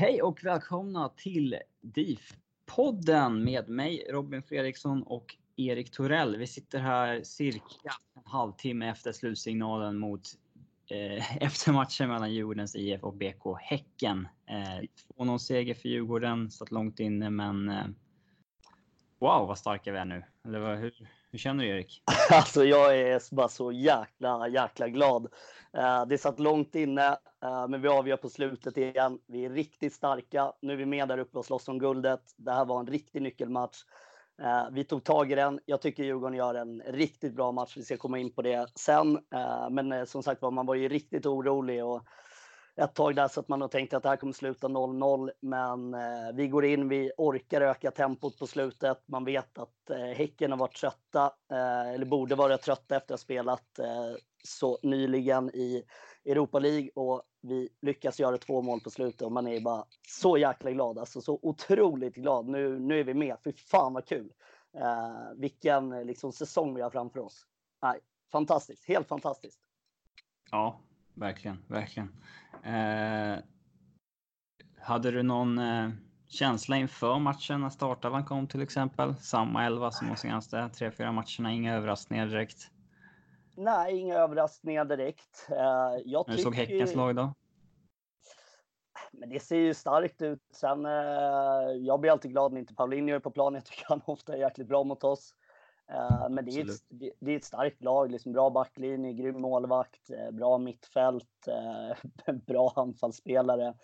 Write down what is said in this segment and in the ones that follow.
Hej och välkomna till DIF-podden med mig Robin Fredriksson och Erik Torell. Vi sitter här cirka en halvtimme efter slutsignalen mot eh, efter matchen mellan Djurgårdens IF och BK Häcken. Eh, 2-0 seger för Djurgården, satt långt inne men eh, wow vad starka vi är nu. Eller hur, hur känner du Erik? Alltså jag är bara så jäkla, jäkla glad. Eh, det satt långt inne, eh, men vi avgör på slutet igen. Vi är riktigt starka. Nu är vi med där uppe och slåss om guldet. Det här var en riktig nyckelmatch. Eh, vi tog tag i den. Jag tycker Djurgården gör en riktigt bra match. Vi ska komma in på det sen. Men som sagt var, man var ju riktigt orolig och ett tag där så att man har tänkt att det här kommer sluta 0-0. Men eh, vi går in, vi orkar öka tempot på slutet. Man vet att eh, Häcken har varit trötta, eh, eller borde vara trötta efter att ha spelat så nyligen i Europa League och vi lyckas göra två mål på slutet och man är bara så jäkla glad, alltså så otroligt glad. Nu, nu är vi med, fy fan vad kul! Eh, vilken liksom, säsong vi har framför oss. Nej, fantastiskt, helt fantastiskt. Ja, verkligen, verkligen. Eh, hade du någon eh, känsla inför matchen när startelvan kom till exempel? Samma elva som de senaste tre, fyra matcherna, inga överraskningar direkt. Nej, inga överraskningar direkt. Eh, jag Hur såg Häckens lag då? Men det ser ju starkt ut. Sen, eh, jag blir alltid glad när inte Paulinho är på plan. Jag tycker han ofta är jäkligt bra mot oss. Eh, men det är, ett, det är ett starkt lag, liksom bra backlinje, grym målvakt, bra mittfält, bra anfallsspelare.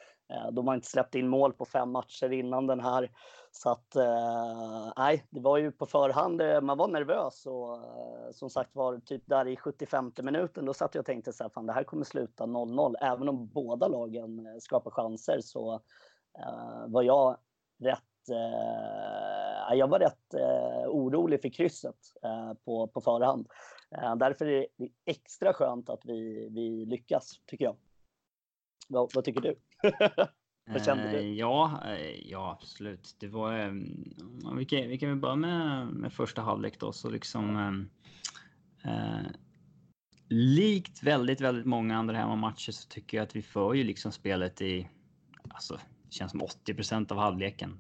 De har inte släppt in mål på fem matcher innan den här. Så att, eh, nej, det var ju på förhand, eh, man var nervös och eh, som sagt var typ där i 75 minuten, då satt jag och tänkte så här, fan det här kommer sluta 0-0. Även om båda lagen skapar chanser så eh, var jag rätt, eh, jag var rätt eh, orolig för krysset på, på förhand. därför är det extra skönt att vi, vi lyckas, tycker jag. vad, vad tycker du? Vad kände du? Ja, eh, ja absolut. Det var... Eh, vi kan, vi kan väl börja med, med första halvlek då. Så liksom... Eh, eh, likt väldigt, väldigt många andra hemmamatcher så tycker jag att vi för ju liksom spelet i... Alltså, det känns som 80% av halvleken.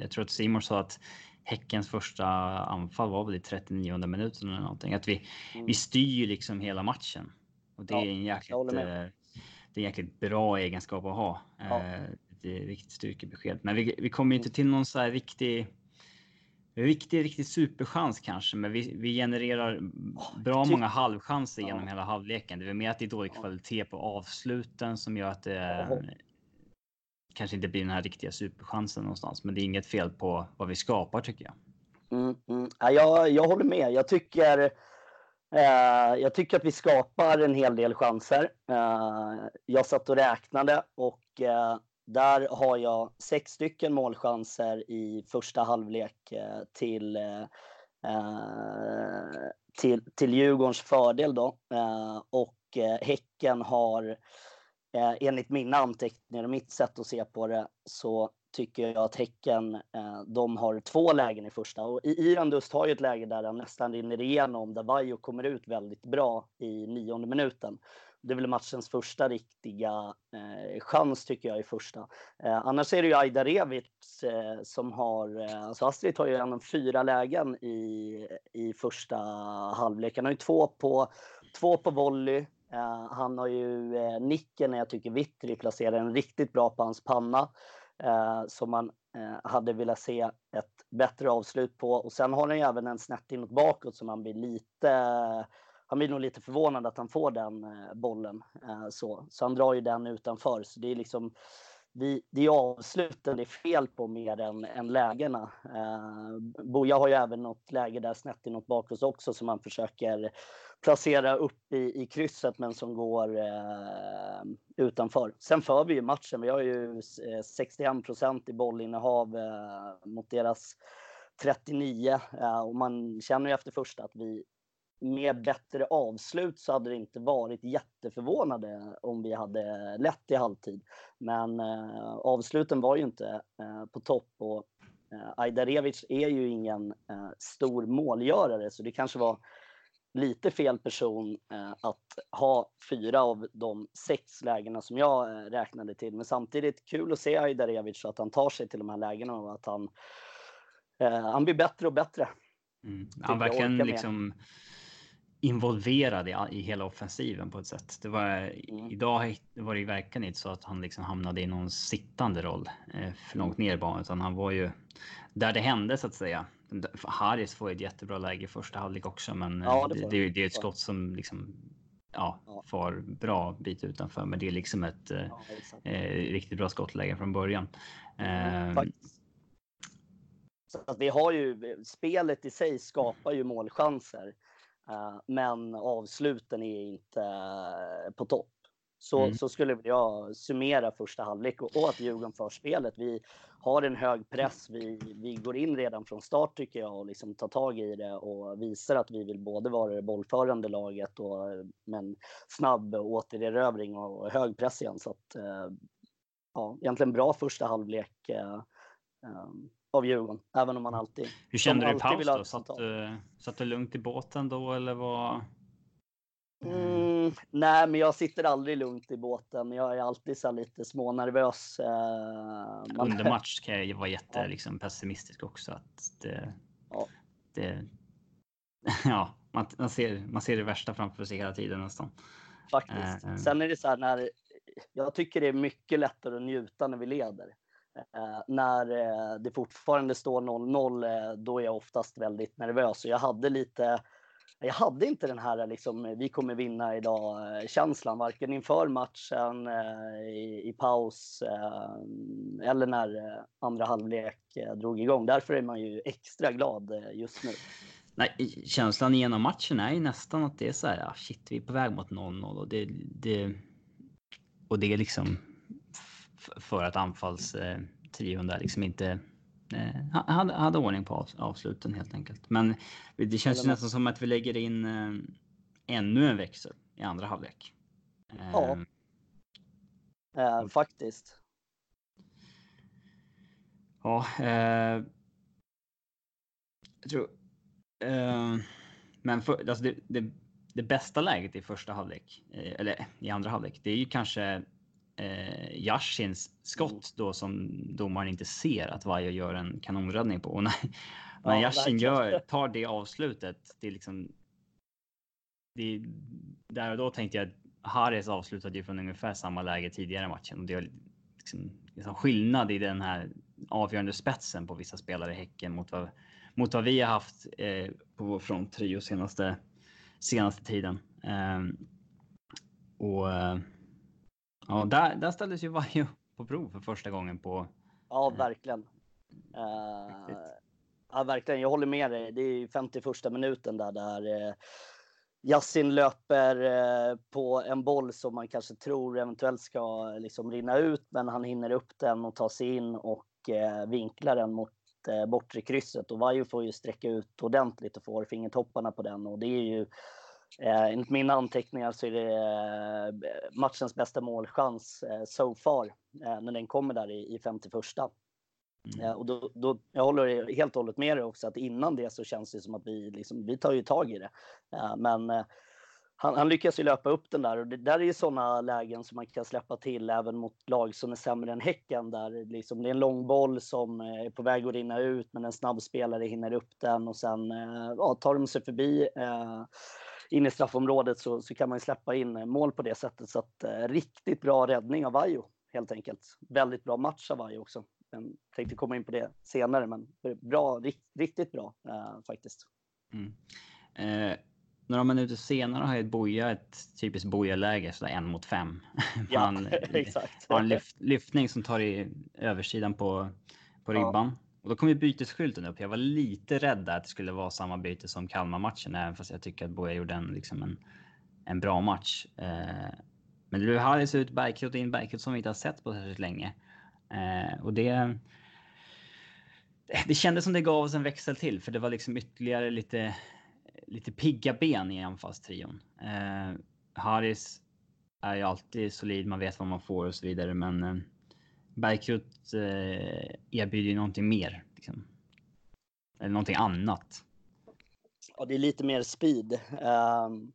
Jag tror att Simon sa att Häckens första anfall var väl i 39 minuten eller någonting. Att vi, mm. vi styr liksom hela matchen. Och det ja, är en jäkligt... det är en jäkligt bra egenskap att ha. Ja ett riktigt styrkebesked. Men vi, vi kommer inte till någon så här riktig riktig, riktig superchans kanske, men vi, vi genererar bra många halvchanser genom hela halvleken. Det är mer att det är dålig kvalitet på avsluten som gör att det kanske inte blir den här riktiga superchansen någonstans. Men det är inget fel på vad vi skapar tycker jag. Mm, mm. Ja, jag, jag håller med. Jag tycker, eh, jag tycker att vi skapar en hel del chanser. Eh, jag satt och räknade och eh, där har jag sex stycken målchanser i första halvlek eh, till, eh, eh till, till Djurgårdens fördel. Då. Eh, och eh, Häcken har Eh, enligt mina anteckningar och mitt sätt att se på det så tycker jag att Häcken, eh, de har två lägen i första. Och Irandust har ju ett läge där han nästan rinner igenom, där Vaiho kommer ut väldigt bra i nionde minuten det är väl matchens första riktiga eh, chans tycker jag i första. Eh, annars är det ju Ajdarevic eh, som har, eh, alltså Astrid har ju en fyra lägen i, i första halvlek. Han har ju två på, två på volley. Eh, han har ju eh, nicken när jag tycker Witry placerar en riktigt bra på hans panna. Eh, som man hade velat se ett bättre avslut på. Och sen har han ju även en snett inåt bakåt som man blir lite han blir nog lite förvånad att han får den bollen. Så. så han drar ju den utanför. Så det är liksom det, det är avsluten det är fel på mer än, än lägena. Eh, Boja har ju även något läge där snett inåt bakåt också som han försöker placera upp i, i krysset men som går eh, utanför. Sen för vi ju matchen. Vi har ju eh, 61 procent i bollinnehav eh, mot deras 39 eh, och man känner ju efter första att vi med bättre avslut så hade det inte varit jätteförvånade om vi hade lett i halvtid. Men eh, avsluten var ju inte eh, på topp och eh, Ajdarevic är ju ingen eh, stor målgörare så det kanske var lite fel person eh, att ha fyra av de sex lägena som jag eh, räknade till. Men samtidigt kul att se Ajdarevic att han tar sig till de här lägena och att han, eh, han blir bättre och bättre. Mm. Han verkligen liksom involverad i, i hela offensiven på ett sätt. Det var mm. idag var det verkligen inte så att han liksom hamnade i någon sittande roll eh, för långt ner i banan, utan han var ju där det hände så att säga. Harris får ett jättebra läge i första halvlek också, men ja, det, det, det, det, är ett skott som liksom ja, ja. far bra bit utanför, men det är liksom ett ja, eh, riktigt bra skottläge från början. Eh, så att vi har ju spelet i sig skapar ju målchanser. Eh, men avsluten är inte eh, på topp. Så, mm. så skulle jag summera första halvlek och, och att Djurgården för spelet. Vi har en hög press. Vi, vi går in redan från start tycker jag och liksom tar tag i det och visar att vi vill både vara det bollförande laget och men snabb återerövring och hög press igen. Så att, eh, ja, egentligen bra första halvlek av Djurgården, även om man alltid... Hur kände du i paus då? Satt, uh, satt du lugnt i båten då eller vad? Mm, nej, men jag sitter aldrig lugnt i båten. Jag är alltid så lite smånervös. Uh, man... Under match kan jag vara jätte ja. liksom, pessimistisk också. Att det, ja. det, ja, man, man, ser, man ser det värsta framför sig hela tiden nästan. Faktiskt. Uh, Sen är det så här när jag tycker det är mycket lättare att njuta när vi leder. Eh, när eh, det fortfarande står 0-0, eh, då är jag oftast väldigt nervös. Och jag hade lite, jag hade inte den här eh, liksom, vi kommer vinna idag-känslan, eh, varken inför matchen, eh, i, i paus eller när andra halvlek drog igång. Därför är man ju extra glad just nu. Nej, känslan genom matchen är ju nästan att det är så här, ah, shit, vi är på väg mot 0-0 och det, det, och det är liksom för att anfallstrion där liksom inte eh, hade, hade ordning på avsluten helt enkelt. Men det känns ju nästan som att vi lägger in eh, ännu en växel i andra halvlek. Ja, eh, eh faktiskt. Ja, eh, jag tror. Eh, men för, alltså det, det, det, bästa läget i första halvlek, eh, eller i andra halvlek, det är ju kanske eh, Yashins skott mm. då som domaren inte ser att Vaiho gör en kanonräddning på. Och när, när ja, Yashin gör, tar det avslutet, det är liksom. Det, där och då tänkte jag att Harris avslutade ju från ungefär samma läge tidigare i matchen och det är liksom, liksom skillnad i den här avgörande spetsen på vissa spelare i Häcken mot vad mot vad vi har haft eh, på vår front trio senaste, senaste tiden. Eh, och ja, där, där ställdes ju Vajo på prov för första gången på. Ja, verkligen. Uh, ja, verkligen. Jag håller med dig. Det är 51 minuten där, där Yassin löper eh, på en boll som man kanske tror eventuellt ska liksom rinna ut, men han hinner upp den och ta sig in och eh, vinklar den mot eh, bortre krysset. Och Vaiho får ju sträcka ut ordentligt och får fingertopparna på den. Och det är ju, enligt mina anteckningar så är det matchens bästa målchans so far, när den kommer där i 51. Mm. och då, då, jag håller helt och hållet med dig också att innan det så känns det som att vi, liksom, vi tar ju tag i det. men eh, han, han, lyckas ju löpa upp den där och det där är ju sådana lägen som man kan släppa till även mot lag som är sämre än Häcken där liksom, det är en lång boll som eh, är på väg att rinna ut men en snabb spelare hinner upp den och sen eh, ja, tar de sig förbi in i straffområdet så, så kan man ju släppa in mål på det sättet. Så att, riktigt bra räddning av Vajo helt enkelt. Väldigt bra match av Vajo också. Jag tänkte komma in på det senare, men bra, riktigt bra eh, faktiskt. Mm. Eh, några minuter senare har ju Boja ett typiskt Boja-läge, sådär en mot fem. Ja, exakt. har en lyft, lyftning som tar i översidan på, på ribban. Ja. Och då kom ju bytesskylten upp. Jag var lite rädd där att det skulle vara samma byte som Kalmar-matchen, även fast jag tycker att Boja gjorde en, liksom en, en bra match. Eh, men det blev Harris ut, Bergkrot in, Bergkrot som vi inte har sett på särskilt länge. Eh, och det... Det kändes som det gav oss en växel till, för det var liksom ytterligare lite, lite pigga ben i anfallstrion. Eh, Harris är ju alltid solid, man vet vad man får och så vidare, men eh, Bergkrot eh, erbjuder ju någonting mer. Liksom. Eller någonting annat. Ja, det är lite mer speed. Um...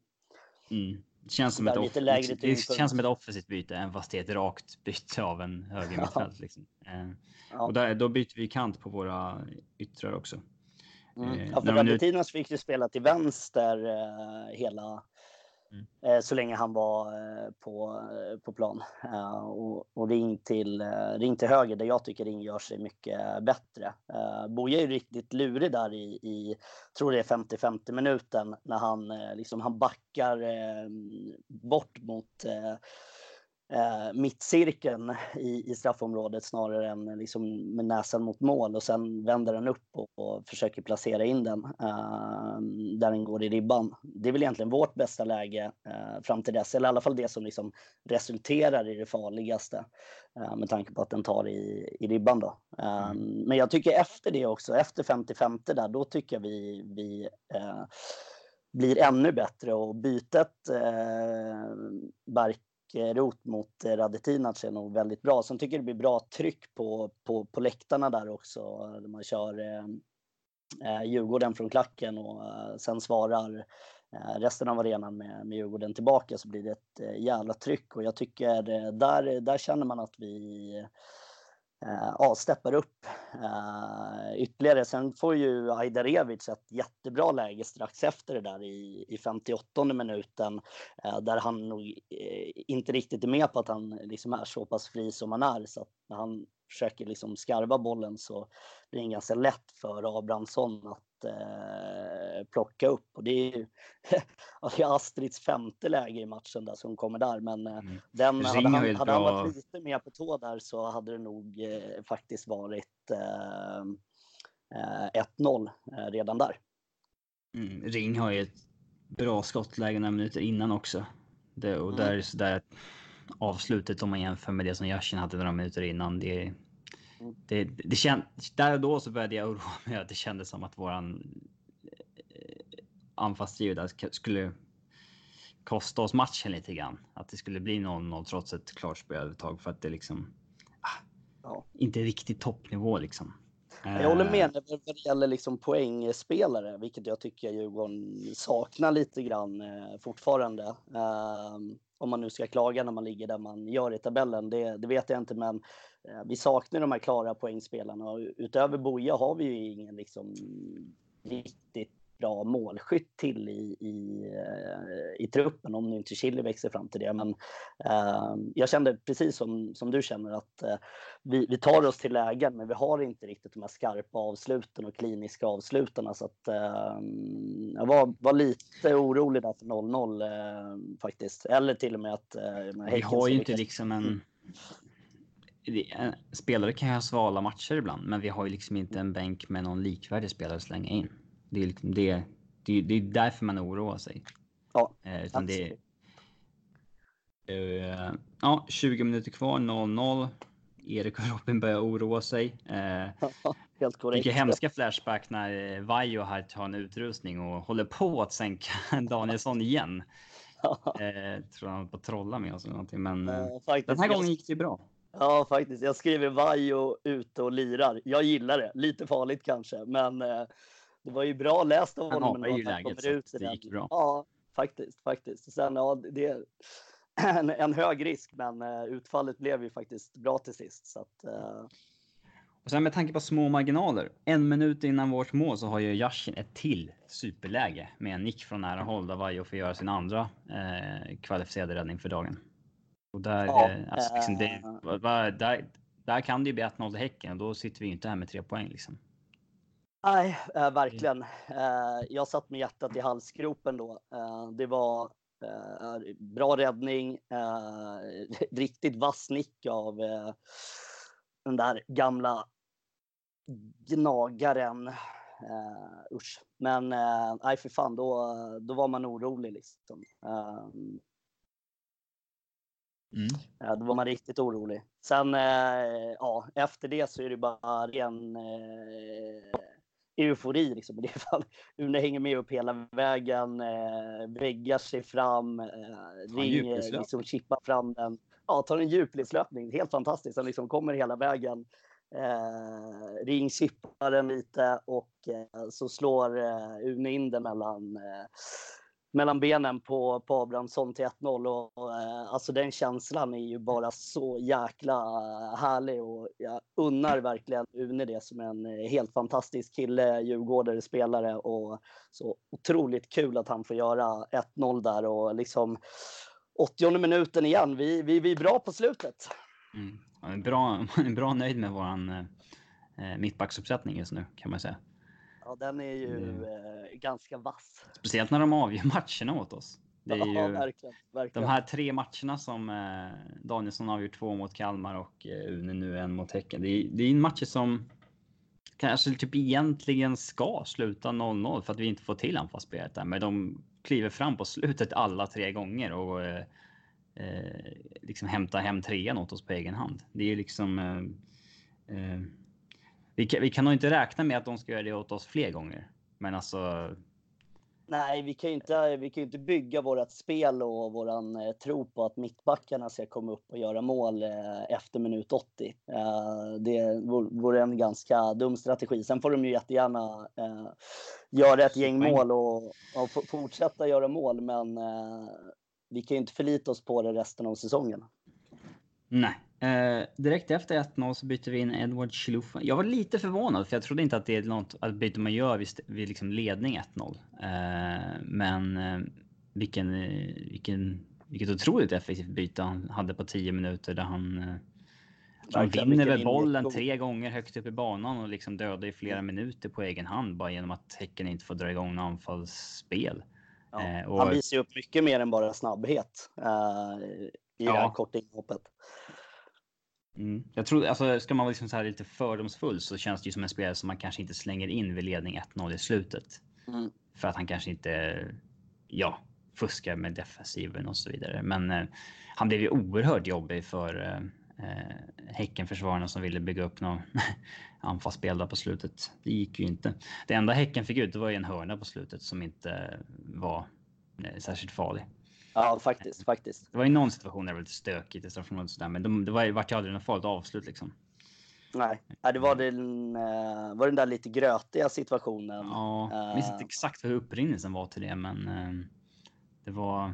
Mm. Det känns som, ett, off det, det känns som ett offensivt byte, även fast det är ett rakt byte av en höger mittfält. Liksom. Eh, ja. Och där, då byter vi kant på våra yttrar också. Mm. Eh, ja, för Radetinas fick ju spela till vänster eh, hela Mm. Eh, så länge han var eh, på, eh, på plan. Och, och ring, till, ring till höger där jag tycker Ring gör sig mycket bättre. Boja är ju riktigt lurig där i, i tror det är 50-50 minuten när han, liksom, han backar bort mot eh, mittcirkeln i, i straffområdet snarare än liksom med näsan mot mål och sen vänder den upp och, och försöker placera in den eh, där den går i ribban. Det är väl egentligen vårt bästa läge eh, fram till dess, eller i alla fall det som liksom resulterar i det farligaste eh, med tanke på att den tar i, i ribban. Då. Mm. Men jag tycker efter det också, efter 50-50 där, då tycker jag vi, vi eh, blir ännu bättre och bytet eh, Bark rot mot eh, Radetinac är nog väldigt bra. Sen tycker jag det blir bra tryck på, på, på läktarna där också. Där man kör eh, eh, Djurgården från klacken och eh, sen svarar eh, resten av arenan med, med Djurgården tillbaka så blir det ett eh, jävla tryck och jag tycker eh, där, där känner man att vi Eh, ja, steppar upp uh, ytterligare. Sen får ju Ajdarevic ett jättebra läge strax efter det där i, i 58 minuten uh, där han nog uh, inte riktigt är med på att han liksom är så pass fri som han är. Så att när han försöker liksom skarva bollen så blir det ganska lätt för Abrahamsson att eh, plocka upp. Och det är ju Astrids femte läge i matchen där som kommer där. Men eh, mm. den, hade, han, hade han varit lite mer på tå där så hade det nog eh, faktiskt varit 1-0 eh, eh, redan där. Mm. Ring har ju ett bra skottläge några minuter innan också. Det, och mm. där, så där avslutet om man jämför med det som Yashin hade några minuter innan. Det, det, det känd, där och då så började jag oroa mig att det kändes som att våran eh, anfallstrio där skulle kosta oss matchen lite grann. Att det skulle bli 0-0 trots ett klart spelövertag för att det liksom ah, ja. inte riktigt toppnivå liksom. Jag håller med när det gäller liksom poängspelare, vilket jag tycker Djurgården saknar lite grann eh, fortfarande. Eh, om man nu ska klaga när man ligger där man gör i tabellen, det, det vet jag inte, men eh, vi saknar de här klara poängspelarna och utöver Boja har vi ju ingen liksom riktigt bra målskytt till i, i, eh, i truppen om nu inte Chile växer fram till det. Men eh, jag kände precis som, som du känner att eh, vi, vi tar oss till lägen men vi har inte riktigt de här skarpa avsluten och kliniska avslutarna. Så att, eh, jag var, var lite orolig där för 0-0 eh, faktiskt. Eller till och med att... Eh, vi har ju inte liksom en... Mm spelare kan ju ha svala matcher ibland, men vi har ju liksom inte en bänk med någon likvärdig spelare att slänga in. Det är liksom det. Det, det är därför man oroar sig. Ja, eh, utan det, uh, ja, 20 minuter kvar, 0-0. Erik och Robin börjar oroa sig. Uh, Helt korrekt. Vilka hemska flashback när eh, Vajo här tar en utrustning och håller på att sänka Danielsson igen. eh, tror han på trolla med oss eller någonting, men uh, den här gången gick det bra. Ja, faktiskt. Jag skriver Vajo ute och lirar. Jag gillar det. Lite farligt kanske, men eh, det var ju bra läst av honom. Han ju läget så det gick bra. Ja, faktiskt, faktiskt. Sen, ja, det är en, en hög risk, men uh, utfallet blev ju faktiskt bra till sist. Så att, uh... Och sen med tanke på små marginaler. En minut innan vårt mål så har ju Yashin ett till superläge med en nick från nära håll där Vajo får göra sin andra eh, kvalificerade räddning för dagen. Och där, ja, eh, alltså, liksom, det, där, där kan det ju bli 1-0 till Häcken och då sitter vi inte här med tre poäng. Liksom. Nej, äh, verkligen. Äh, jag satt med hjärtat i halsgropen då. Äh, det var bra räddning, riktigt vass nick av den där gamla gnagaren. usch. Men nej, för fan, då, då var man orolig liksom. Mm. Då var man riktigt orolig. Sen eh, ja, efter det så är det bara ren eh, eufori. Liksom. Det fall. Une hänger med upp hela vägen, eh, väggar sig fram, eh, ringer, liksom chippar fram den. Ja, tar en djupledslöpning. Helt fantastiskt. Han liksom kommer hela vägen. Eh, ring chippar den lite och eh, så slår eh, Une in den mellan eh, mellan benen på, på Abrahamsson till 1-0 och, och eh, alltså den känslan är ju bara så jäkla eh, härlig och jag unnar verkligen Une det som en eh, helt fantastisk kille, djurgårdare, spelare och så otroligt kul att han får göra 1-0 där och liksom 80 minuten igen. Vi, vi, vi är bra på slutet. Mm. Ja, bra, bra nöjd med våran eh, mittbacksuppsättning just nu kan man säga. Ja, den är ju mm. ganska vass. Speciellt när de avgör matcherna åt oss. Det är ja, ju verkligen, verkligen. De här tre matcherna som eh, Danielsson avgjort två mot Kalmar och eh, Une nu en mot Häcken. Det är, det är en match som kanske typ egentligen ska sluta 0-0 för att vi inte får till anfallsspelet där. Men de kliver fram på slutet alla tre gånger och eh, eh, liksom hämtar hem trean åt oss på egen hand. Det är liksom eh vi kan, vi kan nog inte räkna med att de ska göra det åt oss fler gånger. Men alltså. Nej, vi kan ju inte, vi kan inte bygga vårt spel och våran eh, tro på att mittbackarna ska komma upp och göra mål eh, efter minut 80. Eh, det vore en ganska dum strategi. Sen får de ju jättegärna eh, göra ett gäng mål och, och fortsätta göra mål, men eh, vi kan ju inte förlita oss på det resten av säsongen. Nej, Eh, direkt efter 1-0 så byter vi in Edward Chilufa. Jag var lite förvånad för jag trodde inte att det är något att byte man gör vid, vid liksom ledning 1-0. Eh, men eh, vilken, eh, vilken, vilket otroligt effektivt byte han hade på 10 minuter där han eh, han vinner väl bollen tre gånger högt upp i banan och liksom dödar i flera minuter på egen hand bara genom att Häcken inte får dra igång något anfallsspel. Ja, eh, och... Han visar ju upp mycket mer än bara snabbhet eh, i ja. det här korta inhoppet. Mm. Jag tror, alltså, ska man vara liksom så här lite fördomsfull så känns det ju som en spelare som man kanske inte slänger in vid ledning 1-0 i slutet. Mm. För att han kanske inte, ja, fuskar med defensiven och så vidare. Men eh, han blev ju oerhört jobbig för eh, eh Häckenförsvararna som ville bygga upp någon anfallsspel där på slutet. Det gick ju inte. Det enda Häcken fick ut det var ju en hörna på slutet som inte var eh, särskilt farlig. Ja, faktiskt, faktiskt. Det var ju någon situation där det var lite stökigt i straffområdet sådär, men de, det var, vart ju aldrig något farligt avslut liksom. Nej, det var den, eh, var den där lite grötiga situationen. Ja, jag minns inte eh. exakt hur upprinnelsen var till det, men eh, det var.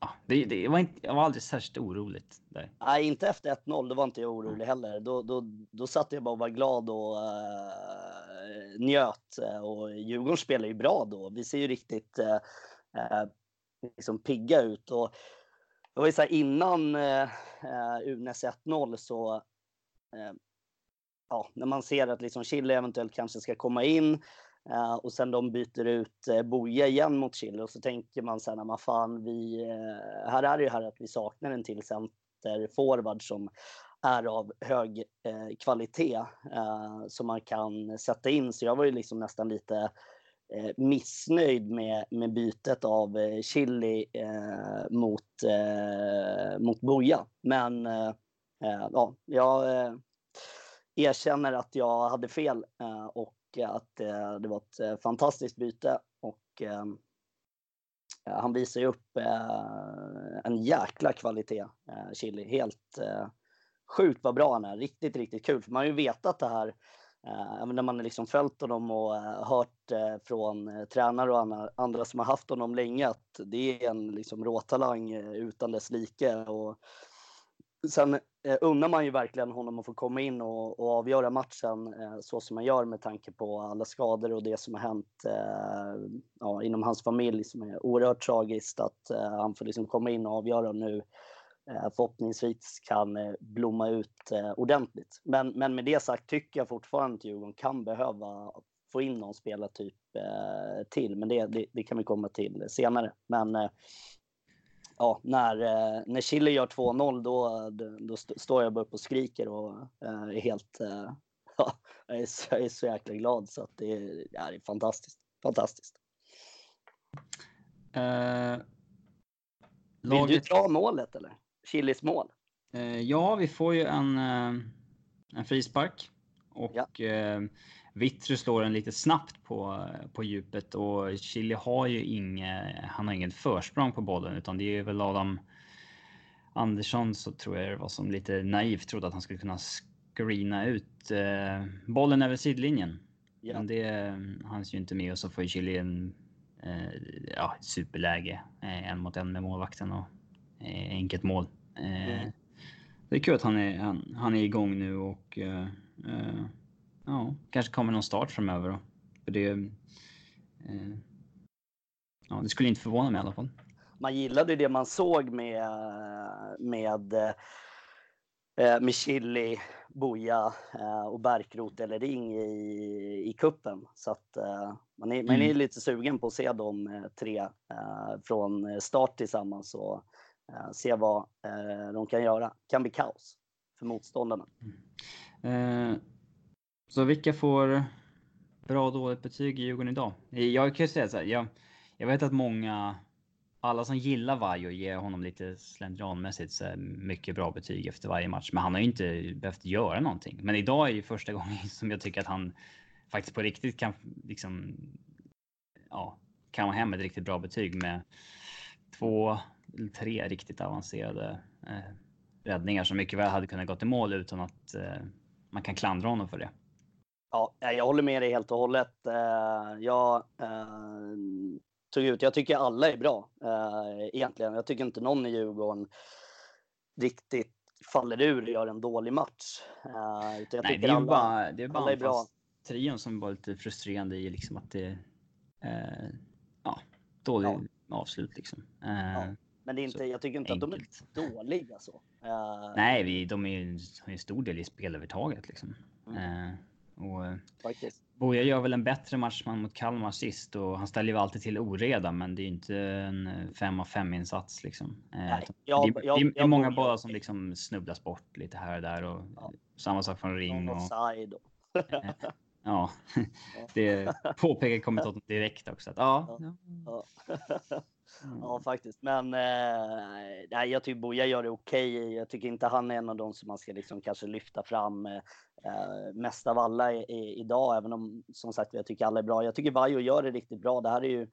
ja, det, det var inte, jag var aldrig särskilt oroligt där. Nej, inte efter 1-0. Då var inte jag orolig heller. Då, då, då satt jag bara och var glad och uh, njöt. Och Djurgården spelar ju bra då. Vi ser ju riktigt uh, liksom pigga ut. Och det var ju så här innan eh, Unes 1-0 så eh, ja, när man ser att liksom Chile eventuellt kanske ska komma in eh, och sen de byter ut eh, Boje igen mot Chile och så tänker man sen, men fan, vi, eh, här är det ju här att vi saknar en till center forward som är av hög eh, kvalitet eh, som man kan sätta in. Så jag var ju liksom nästan lite Eh, missnöjd med, med bytet av eh, Chili eh, mot, eh, mot Boja. Men ja, jag erkänner att jag hade fel och att eh, det var ett eh, fantastiskt byte och eh, han visar ju upp en jäkla kvalitet, Chili. Helt sjukt vad bra han är. Riktigt, riktigt kul. För man har ju vetat det här Eh, även när man liksom följt honom och eh, hört eh, från tränare och andra som har haft honom länge att det är en liksom råtalang utan dess like. Och sen eh, unnar man ju verkligen honom att få komma in och, och avgöra matchen eh, så som man gör med tanke på alla skador och det som har hänt eh, ja, inom hans familj som är oerhört tragiskt att eh, han får liksom komma in och avgöra nu eh, förhoppningsvis kan eh, blomma ut ordentligt. Men, men med det sagt tycker jag fortfarande att Djurgården kan behöva få in någon spelartyp till, men det, det, det, kan vi komma till senare. Men ja, när, eh, när Chile gör 2-0 då, då står jag bara upp och skriker och eh, är helt, eh, ja, jag är, så, jag är så jäkla glad så att det är, ja, det är fantastiskt. Fantastiskt. Uh, laget... Vill du dra målet eller? Chiles mål? Uh, ja, vi får ju en, en frispark och ja. Vittry slår den lite snabbt på, på djupet och Chile har ju inget, han har inget försprång på bollen utan det är väl Adam Andersson så tror jag det var som lite naivt trodde att han skulle kunna screena ut eh, bollen över sidlinjen. Ja. Men det hanns ju inte med och så får ju Chile en eh, ja, superläge. Eh, en mot en med målvakten och eh, enkelt mål. Eh, mm. Det är kul att han är, han, han är igång nu och eh, eh, ja, kanske kommer någon start framöver då. För det, eh, ja, det skulle inte förvåna mig i alla fall. Man gillade det man såg med, med, eh, med Chili, Boja eh, och Bärkrot eller Ring i, i kuppen. Så att eh, man, är, mm. man är mm. lite sugen på att se de tre från start tillsammans och Eh, se vad eh, de kan göra. kan bli kaos för motståndarna. Mm. Eh, så vilka får bra och dåligt betyg i Djurgården idag? Jag kan ju säga så här, jag, jag vet att många, alla som gillar Vajo ger honom lite slentrianmässigt så mycket bra betyg efter varje match. Men han har ju inte behövt göra någonting. Men idag är ju första gången som jag tycker att han faktiskt på riktigt kan liksom, ja, kan hem ett riktigt bra betyg med två, tre riktigt avancerade eh, räddningar som mycket väl hade kunnat gå till mål utan att eh, man kan klandra honom för det. Ja, jag håller med dig helt och hållet. Eh, jag eh, tog ut, jag tycker alla är bra eh, egentligen. Jag tycker inte någon i Djurgården riktigt faller ur och gör en dålig match. Nej, det är alla, bara, det är bara är bra. trion som var lite frustrerande i liksom att det är ja, dålig ja. avslut liksom. Ja. Men det är inte, jag tycker inte enkelt. att de är dåliga så. Nej, vi, de är ju en stor del i spelövertaget liksom. Mm. Och eh, Faktiskt. Boja gör väl en bättre matchman mot Kalmar sist och han ställer ju alltid till oreda, men det är inte en 5 av 5 insats liksom. Nej, jag, det, jag, det är många bollar som liksom snubblas bort lite här och där och ja. samma sak från ring. Och, eh, ja, det påpekar kommentatorn direkt också. Att, ja, ja. Mm. Ja, faktiskt. Men eh, nej, jag tycker Boja gör det okej. Okay. Jag tycker inte han är en av de som man ska liksom kanske lyfta fram eh, mest av alla i, i, idag, även om som sagt jag tycker alla är bra. Jag tycker Vajo gör det riktigt bra. Det här är ju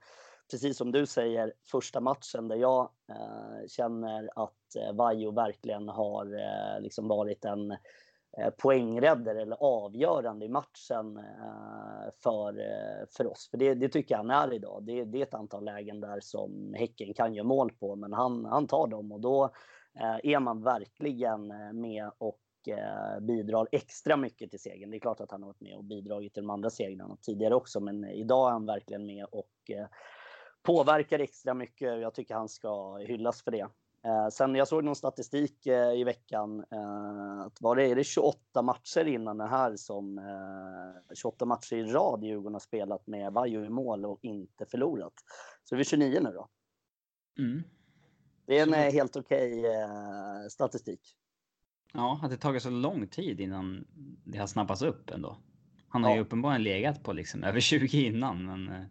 precis som du säger första matchen där jag eh, känner att eh, Vajo verkligen har eh, liksom varit en eh, Eh, poängräddare eller avgörande i matchen eh, för, eh, för oss. För det, det tycker jag han är idag. Det, det är ett antal lägen där som Häcken kan göra mål på, men han, han tar dem och då är man verkligen med och bidrar extra mycket till segern. Det är klart att han har varit med och bidragit till de andra segrarna tidigare också, men idag är han verkligen med och påverkar extra mycket. Jag tycker han ska hyllas för det. Eh, sen jag såg någon statistik eh, i veckan. Eh, att var det, är det 28 matcher innan den här som 28 matcher i rad Djurgården har spelat med Vaiho i mål och inte förlorat. Så det är 29 nu då. Mm. Det är en helt okej okay, statistik. Ja, att det tagit så lång tid innan det har snappats upp ändå. Han har ja. ju uppenbarligen legat på liksom över 20 innan. Men,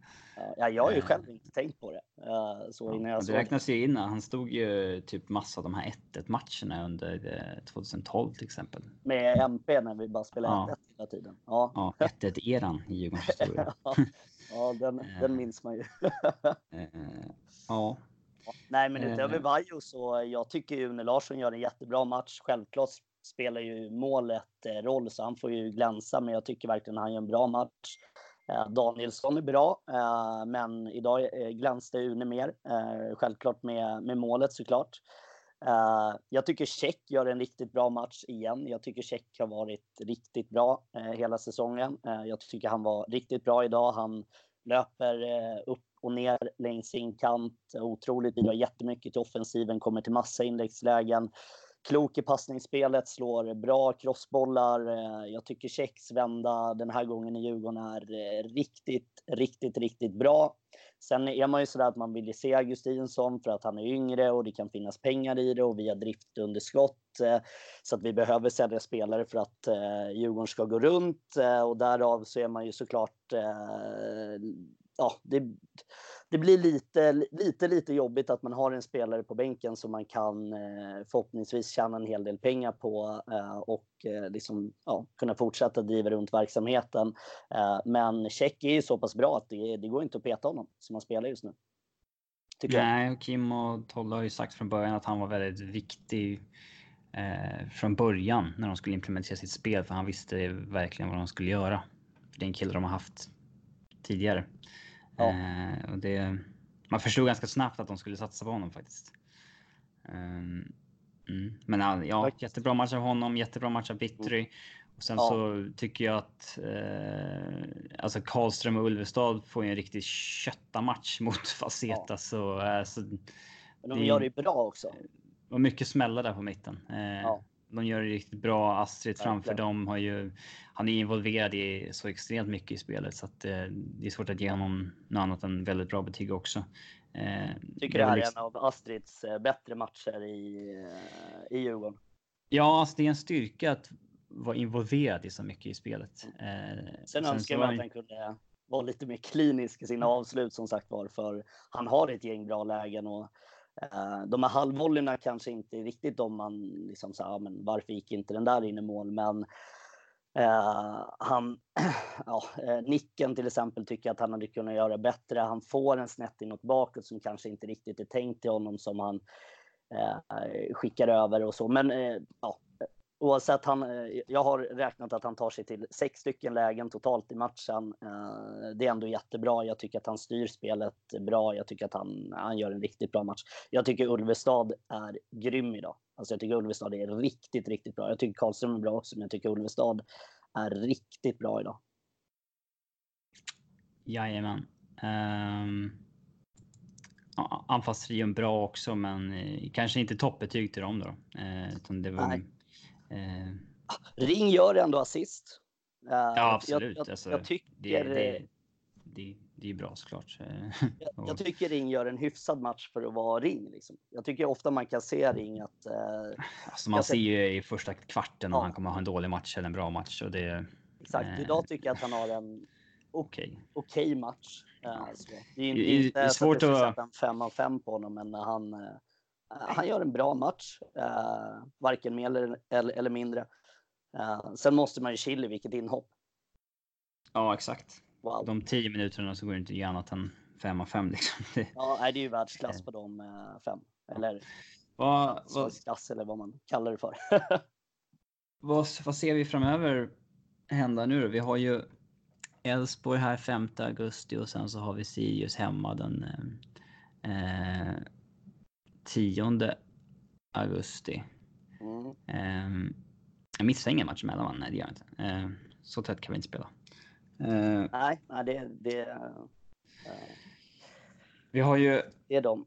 Ja, jag har ju själv inte tänkt på det. Eh, så innan jag det räknas ju in. Han stod ju typ massa av de här 1-1 matcherna under 2012 eh, till exempel. Med MP när vi bara spelade 1-1 ja. hela tiden. Ja, ja 1-1 eran i Djurgårdens historia. ja, den, den minns man ju. ja. Nej, men utöver Vaiho så jag tycker ju Une Larsson gör en jättebra match. Självklart spelar ju målet roll så han får ju glänsa, men jag tycker verkligen han gör en bra match. Eh, Danielsson är bra, eh, men idag eh, glänste Une mer. Självklart med, med målet såklart. Jag tycker Tjeck gör en riktigt bra match igen. Jag tycker Tjeck har varit riktigt bra hela säsongen. Jag tycker han var riktigt bra idag. Han löper upp och ner längs sin kant. Otroligt, bidrar jättemycket till offensiven, kommer till massa inläggslägen klok i passningsspelet, slår bra crossbollar. Eh, jag tycker Tjecks vända den här gången i Djurgården är eh, riktigt, riktigt, riktigt bra. Sen är man ju sådär att man vill ju se Augustinsson för att han är yngre och det kan finnas pengar i det och vi har driftunderskott. Eh, så att vi behöver sälja spelare för att Djurgården ska gå runt och därav så är man ju såklart ja, det, det blir lite, lite, lite jobbigt att man har en spelare på bänken som man kan eh, förhoppningsvis tjäna en hel del pengar på eh, och eh, liksom, ja, kunna fortsätta driva runt verksamheten. Eh, men Check är ju så pass bra att det, det går inte att peta honom som han spelar just nu. Nej, och Kim och Tolle har ju sagt från början att han var väldigt viktig eh, från början när de skulle implementera sitt spel, för han visste verkligen vad de skulle göra. Det är en kille de har haft tidigare. Ja. Eh, och det, man förstod ganska snabbt att de skulle satsa på honom faktiskt. Um, mm. Men ja, jättebra match av honom, jättebra match av Bittry. Och sen ja. så tycker jag att eh, alltså Karlström och Ulvestad får en riktigt kötta match mot Faceta. Ja. Så, alltså, Men de gör det bra också. Och mycket smällar där på mitten. Eh, ja de gör det riktigt bra. Astrid framför dem har ju. Han är involverad i så extremt mycket i spelet så att eh, det är svårt att ge honom något annat än väldigt bra betyg också. Eh, Tycker det här är liksom... en av Astrids eh, bättre matcher i, i Djurgården? Ja, alltså det är en styrka att vara involverad i så mycket i spelet. Eh, sen önskar man att han kunde vara lite mer klinisk i sina avslut som sagt var, för han har ett gäng bra lägen och Eh, de här halvvolleyerna kanske inte är riktigt de man liksom sa, men varför gick inte den där in i mål? Men eh, han, ja, eh, nicken till exempel tycker att han hade kunnat göra bättre. Han får en snett inåt bakåt som kanske inte riktigt är tänkt till honom som han eh, skickar över och så. Men eh, ja, Oavsett, han, eh, jag har räknat att han tar sig till sex stycken lägen totalt i matchen. Eh, det är ändå jättebra. Jag tycker att han styr spelet bra. Jag tycker att han, han gör en riktigt bra match. Jag tycker Ulvestad är grym idag. Alltså jag tycker Ulvestad är riktigt, riktigt bra. Jag tycker Karlström är bra också, men jag tycker Ulvestad är riktigt bra idag. Jajamän. Um, anfallstrion bra också, men eh, kanske inte toppbetyg till dem då. Uh, det var, Nej. Eh. Ring gör ändå assist. Uh, ja, absolut. Jag, jag, alltså, jag tycker... Det, det, det, det, är bra såklart. jag, jag, tycker Ring gör en hyfsad match för att vara Ring. Liksom. Jag tycker ofta man kan se Ring att... Uh, alltså man ser ju i första kvarten ja. om han kommer ha en dålig match eller en bra match. Och det, Exakt. Uh, Idag tycker jag att han har en okej okay. okay match. Uh, det är inte, det, inte det är svårt att sätta en fem av fem på honom, men han han gör en bra match, eh, varken mer eller, eller, eller mindre. Eh, sen måste man ju chilla vilket inhopp. Ja, exakt. Wow. De tio minuterna så går det inte att ge annat än fem av fem. Liksom. ja, det är ju världsklass på de eh, fem. Eller vad, vad... klass eller vad man kallar det för. vad, vad ser vi framöver hända nu då? Vi har ju Elfsborg här 5 augusti och sen så har vi Sirius hemma den eh, 10 augusti. Mm. Eh, jag missar ingen match emellan va? Nej det gör jag inte. Eh, så tätt kan vi inte spela. Eh, nej, nej det, det, vi har ju... Det är de.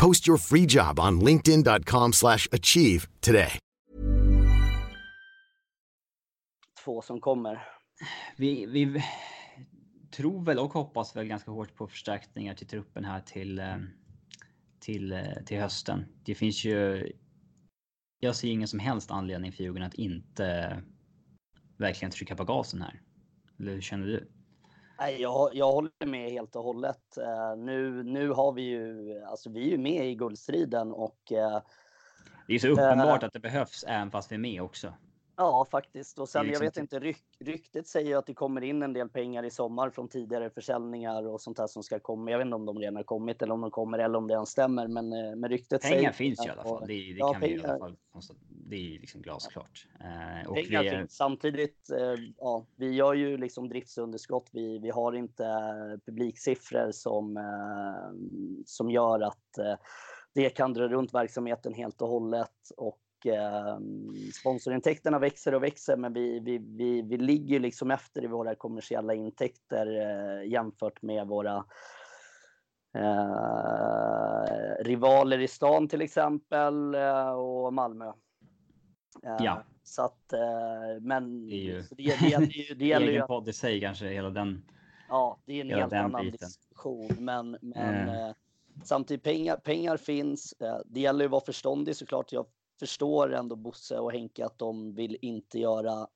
Post your free job on linkedin.com/achieve today. Två som kommer. Vi, vi tror väl och hoppas väl ganska hårt på förstärkningar till truppen här till eh, till eh, till hösten. Det finns ju jag ser ingen som helst anledning för Djurgården att inte verkligen trycka på gasen här. Eller hur känner du? Jag, jag håller med helt och hållet. Uh, nu, nu har vi ju, alltså vi är ju med i guldstriden och... Uh, det är så uppenbart uh, att det behövs även fast vi är med också. Ja, faktiskt. Och sen, liksom jag vet inte, ryk, ryktet säger att det kommer in en del pengar i sommar från tidigare försäljningar och sånt här som ska komma. Jag vet inte om de redan har kommit eller om de kommer eller om det ens stämmer, men, eh, men ryktet pengar säger... Finns ju i alla fall. Det, det ja, kan pengar, vi i alla fall Det är liksom glasklart. Eh, och pengar vi, finns. Samtidigt, eh, ja, vi gör ju liksom driftsunderskott. Vi, vi har inte publiksiffror som, som gör att det kan dra runt verksamheten helt och hållet. Och eh, sponsorintäkterna växer och växer, men vi, vi, vi, vi ligger liksom efter i våra kommersiella intäkter eh, jämfört med våra eh, rivaler i stan till exempel eh, och Malmö. Eh, ja. Så att, eh, men det, är ju, det, det, det, det gäller ju... podd i sig kanske, hela den. Ja, det är en helt annan biten. diskussion, men, men mm. samtidigt pengar, pengar finns. Det gäller ju att vara förståndig såklart. Jag förstår ändå Bosse och Henke att de vill inte göra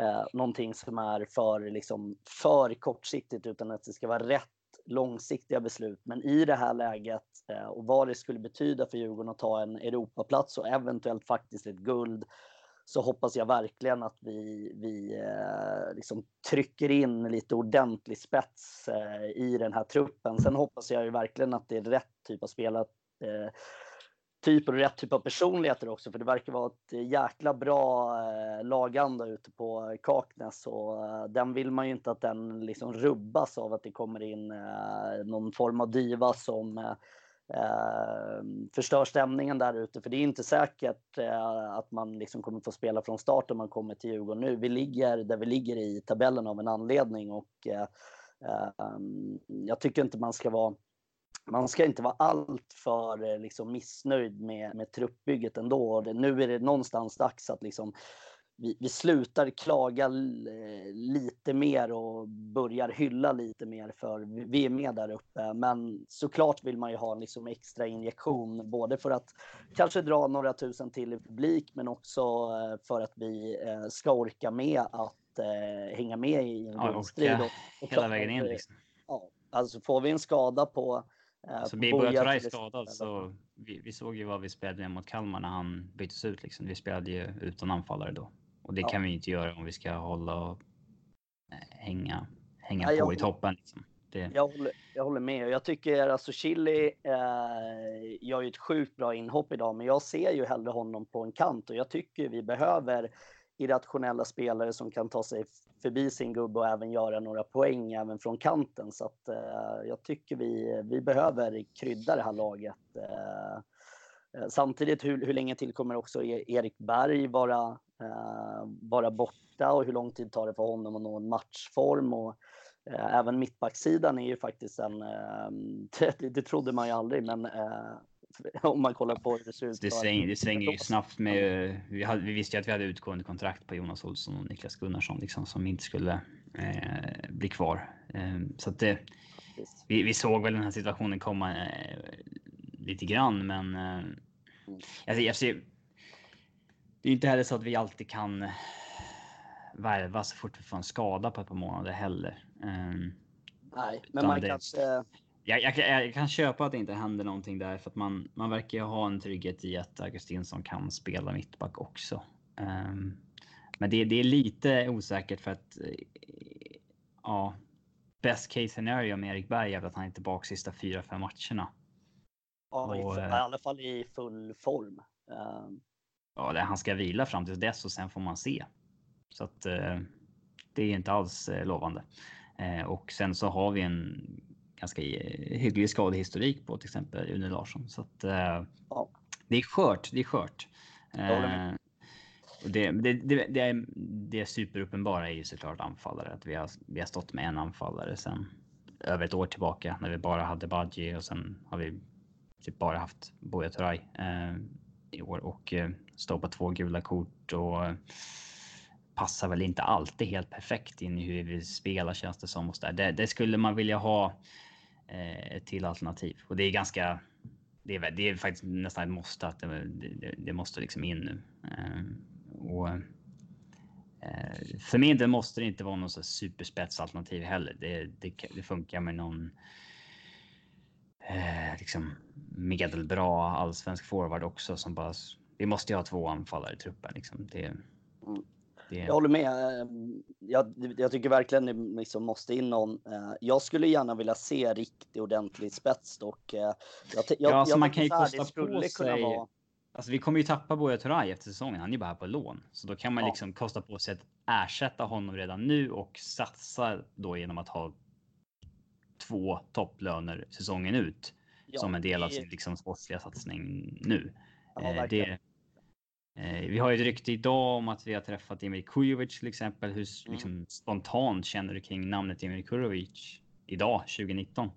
eh, någonting som är för, liksom, för kortsiktigt utan att det ska vara rätt långsiktiga beslut. Men i det här läget eh, och vad det skulle betyda för Djurgården att ta en Europaplats och eventuellt faktiskt ett guld så hoppas jag verkligen att vi, vi eh, liksom trycker in lite ordentlig spets eh, i den här truppen. Sen hoppas jag ju verkligen att det är rätt typ av spelare typ och rätt typ av personligheter också, för det verkar vara ett jäkla bra eh, laganda ute på Kaknäs och eh, den vill man ju inte att den liksom rubbas av att det kommer in eh, någon form av diva som eh, förstör stämningen där ute. För det är inte säkert eh, att man liksom kommer få spela från start om man kommer till Djurgården nu. Vi ligger där vi ligger i tabellen av en anledning och eh, jag tycker inte man ska vara man ska inte vara alltför eh, liksom, missnöjd med, med truppbygget ändå. Nu är det någonstans dags att liksom, vi, vi slutar klaga eh, lite mer och börjar hylla lite mer för vi är med där uppe. Men såklart vill man ju ha en liksom extra injektion, både för att kanske dra några tusen till i publik, men också eh, för att vi ska orka med att hänga med i en ja, grundstrid. Och, och hela vägen in liksom. Ja, alltså får vi en skada på Eh, så blir Buya Turay skadad så vi, vi, såg ju vad vi spelade mot Kalmar när han byttes ut. Liksom. Vi spelade ju utan anfallare då. Och det ja. kan vi inte göra om vi ska hålla och eh, hänga, hänga ja, på i toppen. Liksom. Det... Jag, håller, jag håller med. Jag tycker alltså Chili eh, gör ju ett sjukt bra inhopp idag, men jag ser ju hellre honom på en kant och jag tycker vi behöver irrationella spelare som kan ta sig förbi sin gubbe och även göra några poäng även från kanten. Så att eh, jag tycker vi, vi behöver krydda det här laget. Eh, eh samtidigt, hur, hur länge till kommer också e-, Erik Berg vara, eh, vara borta och hur lång tid tar det för honom att nå en matchform? Och, eh, även mittbacksidan är ju faktiskt en, eh, det, det trodde man ju aldrig, men eh, om man kollar på hur det ser ut. Det, sväng, det svänger ju snabbt med. Vi, hade, vi visste ju att vi hade utgående kontrakt på Jonas Olsson och Niklas Gunnarsson liksom, som inte skulle eh, bli kvar. Eh, så att det, vi, vi, såg väl den här situationen komma eh, lite grann, men eh, jag, jag ser. Det är inte heller så att vi alltid kan värva så fort vi får en skada på ett par månader heller. Ehm, Nej, men man det, kanske jag, jag, jag, kan köpa att det inte händer någonting där för att man, man verkar ju ha en trygghet i att Augustinsson kan spela mittback också. Um, men det, det, är lite osäkert för att ja, best case scenario med Erik Berg är att han är tillbaka sista fyra, fem matcherna. Ja, och, i, i alla fall i full form. Um... Ja, han ska vila fram till dess och sen får man se. Så att uh, det är inte alls lovande. Och sen så har vi en ganska eh, hygglig skadehistorik på till exempel Une Larsson. Så att, eh, ja. det är skört. Det är skört. Eh, det, det, det, det, är, det superuppenbara är ju såklart anfallare. Att vi har, vi har stått med en anfallare sen över ett år tillbaka när vi bara hade Badji och sen har vi typ bara haft Buya Turay eh, i år och eh, står på två gula kort och passar väl inte alltid helt perfekt in i hur vi spelar känns det som. Och så där. Det, det skulle man vilja ha Eh, till alternativ. Och det är ganska, det är, det är faktiskt nästan ett måste att det, det, det måste liksom in nu. Eh, och, eh, för min del måste det inte vara någon så superspetsalternativ heller. Det, det, det funkar med någon eh, liksom medelbra allsvensk forward också som bara. Vi måste ju ha två anfallare i truppen liksom. Det. Mm. Det... Jag håller med. Jag, jag tycker verkligen det liksom måste in någon. Eh, jag skulle gärna vilja se riktigt ordentlig spets dock. Eh, jag, jag, ja, alltså man kan ju kosta på sig. Vara... Alltså vi kommer ju tappa Buya Turay efter säsongen. Han är ju bara här på lån, så då kan man ja. liksom kosta på sig att ersätta honom redan nu och satsa då genom att ha två topplöner säsongen ut ja, som en del av sin liksom sportsliga satsning nu. Ja, det, vi har ju ett rykte idag om att vi har träffat Emil Kujovic till exempel. Hur mm. liksom, spontant känner du kring namnet Emil Kujovic idag 2019?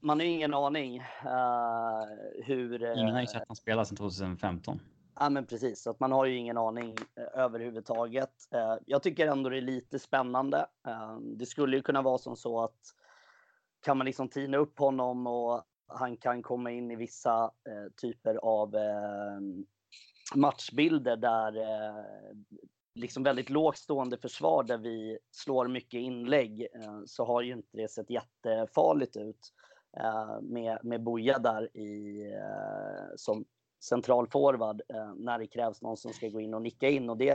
Man har ingen aning uh, hur. Uh, ingen har ju sett han spela sedan 2015. Ja, men precis. Så att man har ju ingen aning uh, överhuvudtaget. Uh, jag tycker ändå det är lite spännande. det skulle ju kunna vara som så att kan man liksom tina upp honom och han kan komma in i vissa typer av matchbilder där eh, liksom väldigt lågt stående försvar där vi slår mycket inlägg eh, så har ju inte det sett jättefarligt ut eh, med, med Boja där i, eh, som central forward eh, när det krävs någon som ska gå in och nicka in och det,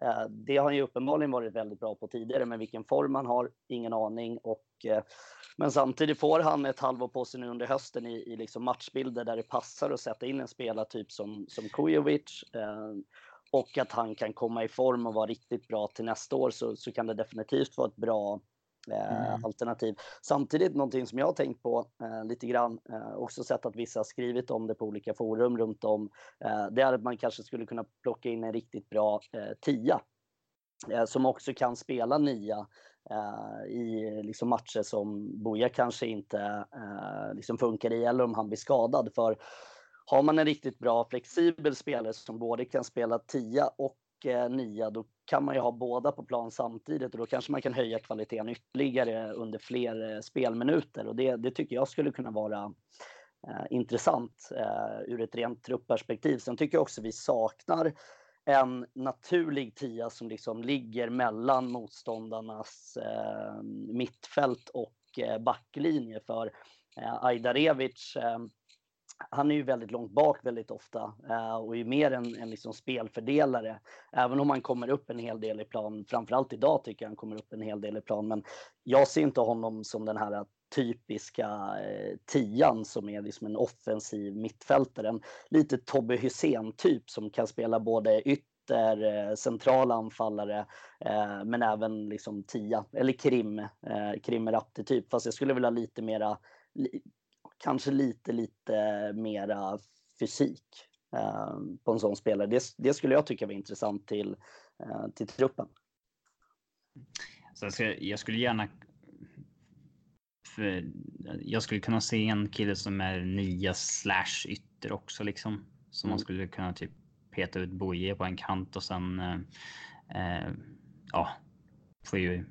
eh, det har han ju uppenbarligen varit väldigt bra på tidigare men vilken form han har, ingen aning och eh, men samtidigt får han ett halvår på sig nu under hösten i, i liksom matchbilder där det passar att sätta in en spelartyp som, som Kujovic. Eh, och att han kan komma i form och vara riktigt bra till nästa år så, så kan det definitivt vara ett bra mm. alternativ. Samtidigt någonting som jag har tänkt på eh, lite grann, eh, också sett att vissa har skrivit om det på olika forum runt om, eh, det är att man kanske skulle kunna plocka in en riktigt bra eh, tia eh, som också kan spela nia Eh, i liksom matcher som Boja kanske inte uh, liksom funkar i eller om han blir skadad. För har man en riktigt bra flexibel spelare som både kan spela tia och uh, nia, då kan man ju ha båda på plan samtidigt och då kanske man kan höja kvaliteten ytterligare under fler eh, spelminuter och det, det tycker jag skulle kunna vara eh, intressant eh, ur ett rent truppperspektiv. Sen tycker jag också vi saknar en naturlig tia som liksom ligger mellan motståndarnas eh, mittfält och eh, backlinje. För eh, Ajdarevic, eh, han är ju väldigt långt bak väldigt ofta eh, och är mer en, en liksom spelfördelare. Även om han kommer upp en hel del i plan, framförallt idag tycker jag han kommer upp en hel del i plan. Men jag ser inte honom som den här typiska eh, tian som är liksom en offensiv mittfältare. En lite Tobbe Hysén typ som kan spela både ytter ytter, centrala anfallare, eh, men även liksom tia eller krim, eh, krim Rapti typ. Fast jag skulle vilja lite mera, kanske lite, lite mera fysik på en sån spelare. Det, det skulle jag tycka var intressant till, till truppen. Så jag, skulle, jag skulle gärna jag skulle kunna se en kille som är nia slash ytter också liksom. Som mm. man skulle kunna typ peta ut Boje på en kant och sen eh, eh ja, får ju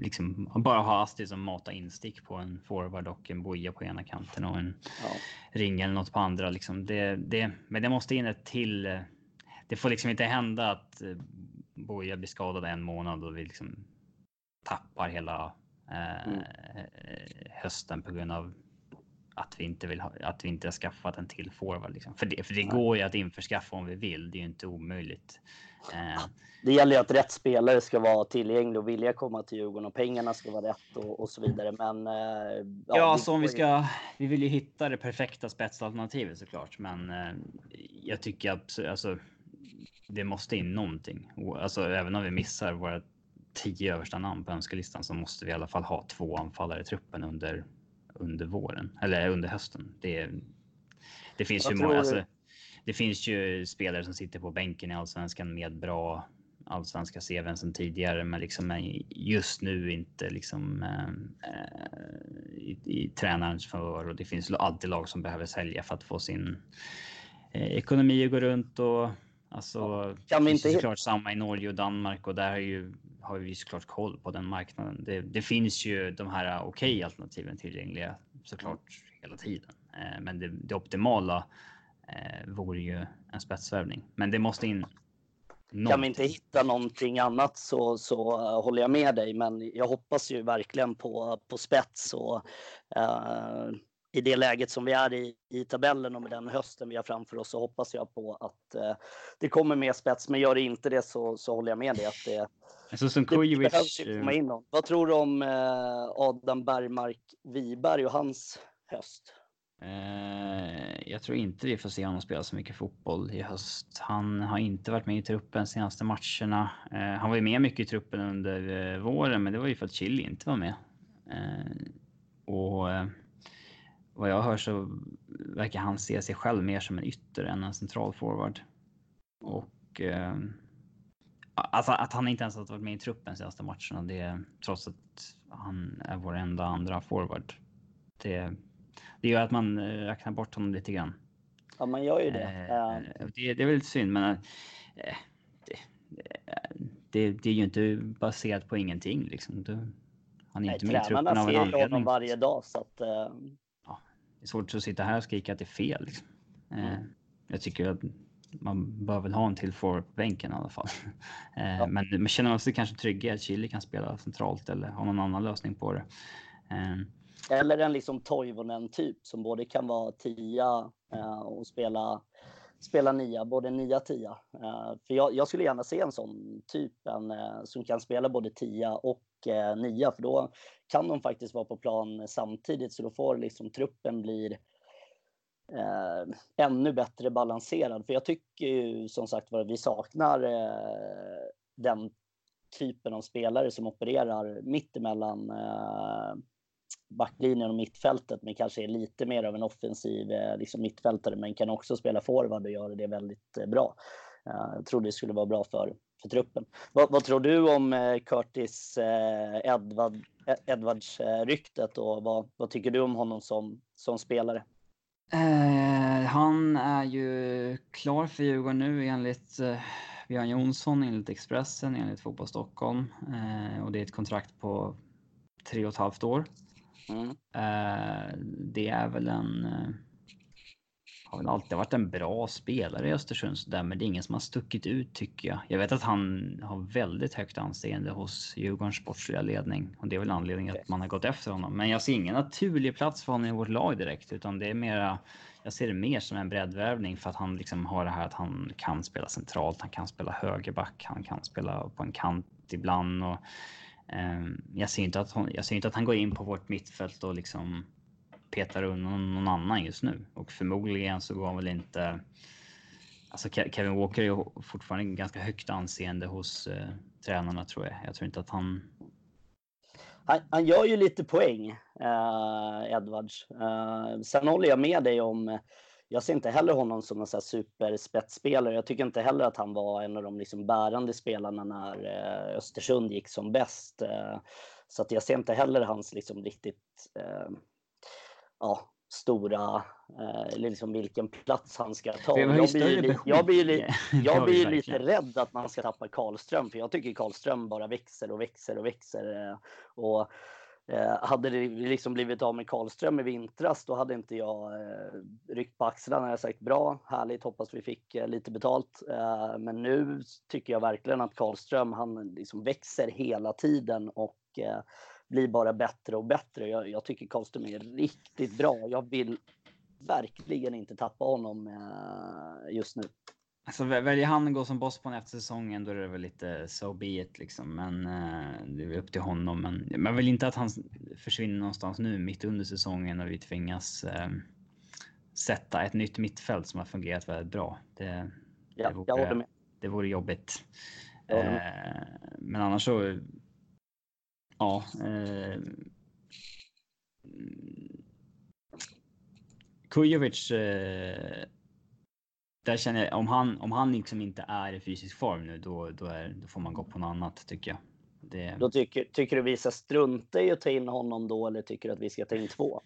liksom bara ha Asti som mata instick på en forward och en boja på ena kanten och en ja. ring eller något på andra. Liksom det, det, men det måste in ett till. Eh, det får liksom inte hända att eh, boja blir skadad en månad och vi liksom tappar hela eh, mm. hösten på grund av att vi inte vill ha, att vi inte har skaffat en till forward. Liksom. För, det, för det går ju att införskaffa om vi vill. Det är ju inte omöjligt. Eh. Det gäller ju att rätt spelare ska vara tillgänglig och vilja komma till Djurgården och pengarna ska vara rätt och, och så vidare. Men eh, ja, ja om vi ska. Vi vill ju hitta det perfekta spetsalternativet såklart, men eh, jag tycker absolut alltså. Det måste in någonting, alltså även om vi missar våra tio översta namn på önskelistan så måste vi i alla fall ha två anfallare i truppen under under våren eller under hösten. Det, det finns ju många, alltså, det finns ju spelare som sitter på bänken i allsvenskan med bra allsvenska CVn sedan tidigare, men liksom just nu inte liksom äh, i, i tränarens favör och det finns alltid lag som behöver sälja för att få sin eh, ekonomi att gå runt och alltså. Kan vi inte såklart samma i Norge och Danmark och där är ju har vi såklart koll på den marknaden. Det, det finns ju de här okej okay alternativen tillgängliga såklart hela tiden, eh, men det, det optimala eh, vore ju en spetsvärvning. Men det måste in. Någonting. Kan vi inte hitta någonting annat så, så uh, håller jag med dig, men jag hoppas ju verkligen på, på spets och uh, i det läget som vi är i, i tabellen och med den hösten vi har framför oss så hoppas jag på att uh, det kommer mer spets. Men gör det inte det så, så håller jag med dig att det, Alltså som Kujovic... komma in någon. Vad tror du om eh, Adam Bergmark Wiberg och hans höst? Eh, jag tror inte vi får se honom spela så mycket fotboll i höst. Han har inte varit med i truppen senaste matcherna. Eh, han var ju med mycket i truppen under våren, men det var ju för att Chili inte var med. och vad jag hör så verkar han se sig själv mer som en ytter än en central forward. Och Alltså att han inte ens har varit med i truppen senaste matcherna, det trots att han är vår enda andra forward. Det, det gör att man eh, räknar bort honom lite grann. Ja, man gör ju det. Eh, det, det är väl lite synd, men eh, det, det, det, är ju inte baserat på ingenting liksom. Du, han är Nej, inte med i truppen av en anledning. honom varje dag så att. Det är svårt att sitta här och skrika att det är fel. Liksom. Mm. Jag tycker att man bör väl ha en till forward på bänken i alla fall. Eh, ja. Men man känner sig kanske trygg i att Chile kan spela centralt eller ha någon annan lösning på det. Eh, eller en liksom Toivonen typ som både kan vara tia eh, och spela spela nia, både nia och tia. För jag, jag, skulle gärna se en sån typ, en, som kan spela både tia och Eh, nia, för då kan de faktiskt vara på plan samtidigt, så då får liksom truppen blir eh, ännu bättre balanserad. För jag tycker ju som sagt var vi saknar eh, den typen av spelare som opererar mittemellan eh, backlinjen och mittfältet, men kanske är lite mer av en offensiv eh, liksom mittfältare, men kan också spela forward och göra det väldigt eh, bra. Eh, jag tror det skulle vara bra för, för truppen. Vad, vad tror du om eh, Curtis Edward, Edwards ryktet och vad, vad tycker du om honom som, som spelare? Eh, han är ju klar för Djurgården nu enligt eh, Björn Jonsson, enligt Expressen, enligt Fotboll Stockholm. Eh, och det är ett kontrakt på tre och ett halvt år. Mm. Eh, det är väl en eh, har väl alltid varit en bra spelare i Östersund där, men det är ingen som har stuckit ut tycker jag. Jag vet att han har väldigt högt anseende hos Djurgårdens sportsliga ledning och det är väl anledningen att man har gått efter honom. Men jag ser ingen naturlig plats för honom i vårt lag direkt, utan det är mera. Jag ser det mer som en breddvärvning för att han liksom har det här att han kan spela centralt, han kan spela högerback, han kan spela på en kant ibland och eh, jag ser inte att hon, jag ser inte att han går in på vårt mittfält och liksom petar undan någon annan just nu och förmodligen så går han väl inte. alltså Kevin Walker är ju fortfarande ganska högt anseende hos eh, tränarna tror jag. Jag tror inte att han. Han, han gör ju lite poäng, eh, Edwards. Eh, sen håller jag med dig om jag ser inte heller honom som en superspetsspelare. Jag tycker inte heller att han var en av de liksom bärande spelarna när eh, Östersund gick som bäst. Eh, så att jag ser inte heller hans liksom riktigt eh, ja, stora, eller liksom vilken plats han ska ta. Jag blir, jag blir, jag blir lite rädd att man ska tappa Karlström, för jag tycker Karlström bara växer och växer och växer. Och Eh, hade det liksom blivit av med Karlström i vintras, då hade inte jag eh, ryckt på axlarna. Jag sagt bra, härligt, hoppas vi fick eh, lite betalt. Eh, men nu tycker jag verkligen att Karlström, han liksom växer hela tiden och eh, blir bara bättre och bättre. Jag, jag, tycker Karlström är riktigt bra. Jag vill verkligen inte tappa honom eh, just nu. Alltså väljer han att gå som boss på en efter säsongen då är det väl lite so be it liksom. Men eh, det är upp till honom. Men man vill inte att han försvinner någonstans nu mitt under säsongen och vi tvingas eh, sätta ett nytt mittfält som har fungerat väldigt bra. Det, ja, det, vore, det vore jobbigt. Eh, men annars så. Ja. Eh, Kujovic eh, där känner jag om han om han liksom inte är i fysisk form nu, då, då, är, då får man gå på något annat tycker jag. Det... Då tycker, tycker du vi ska strunta i att ta in honom då eller tycker du att vi ska ta in två?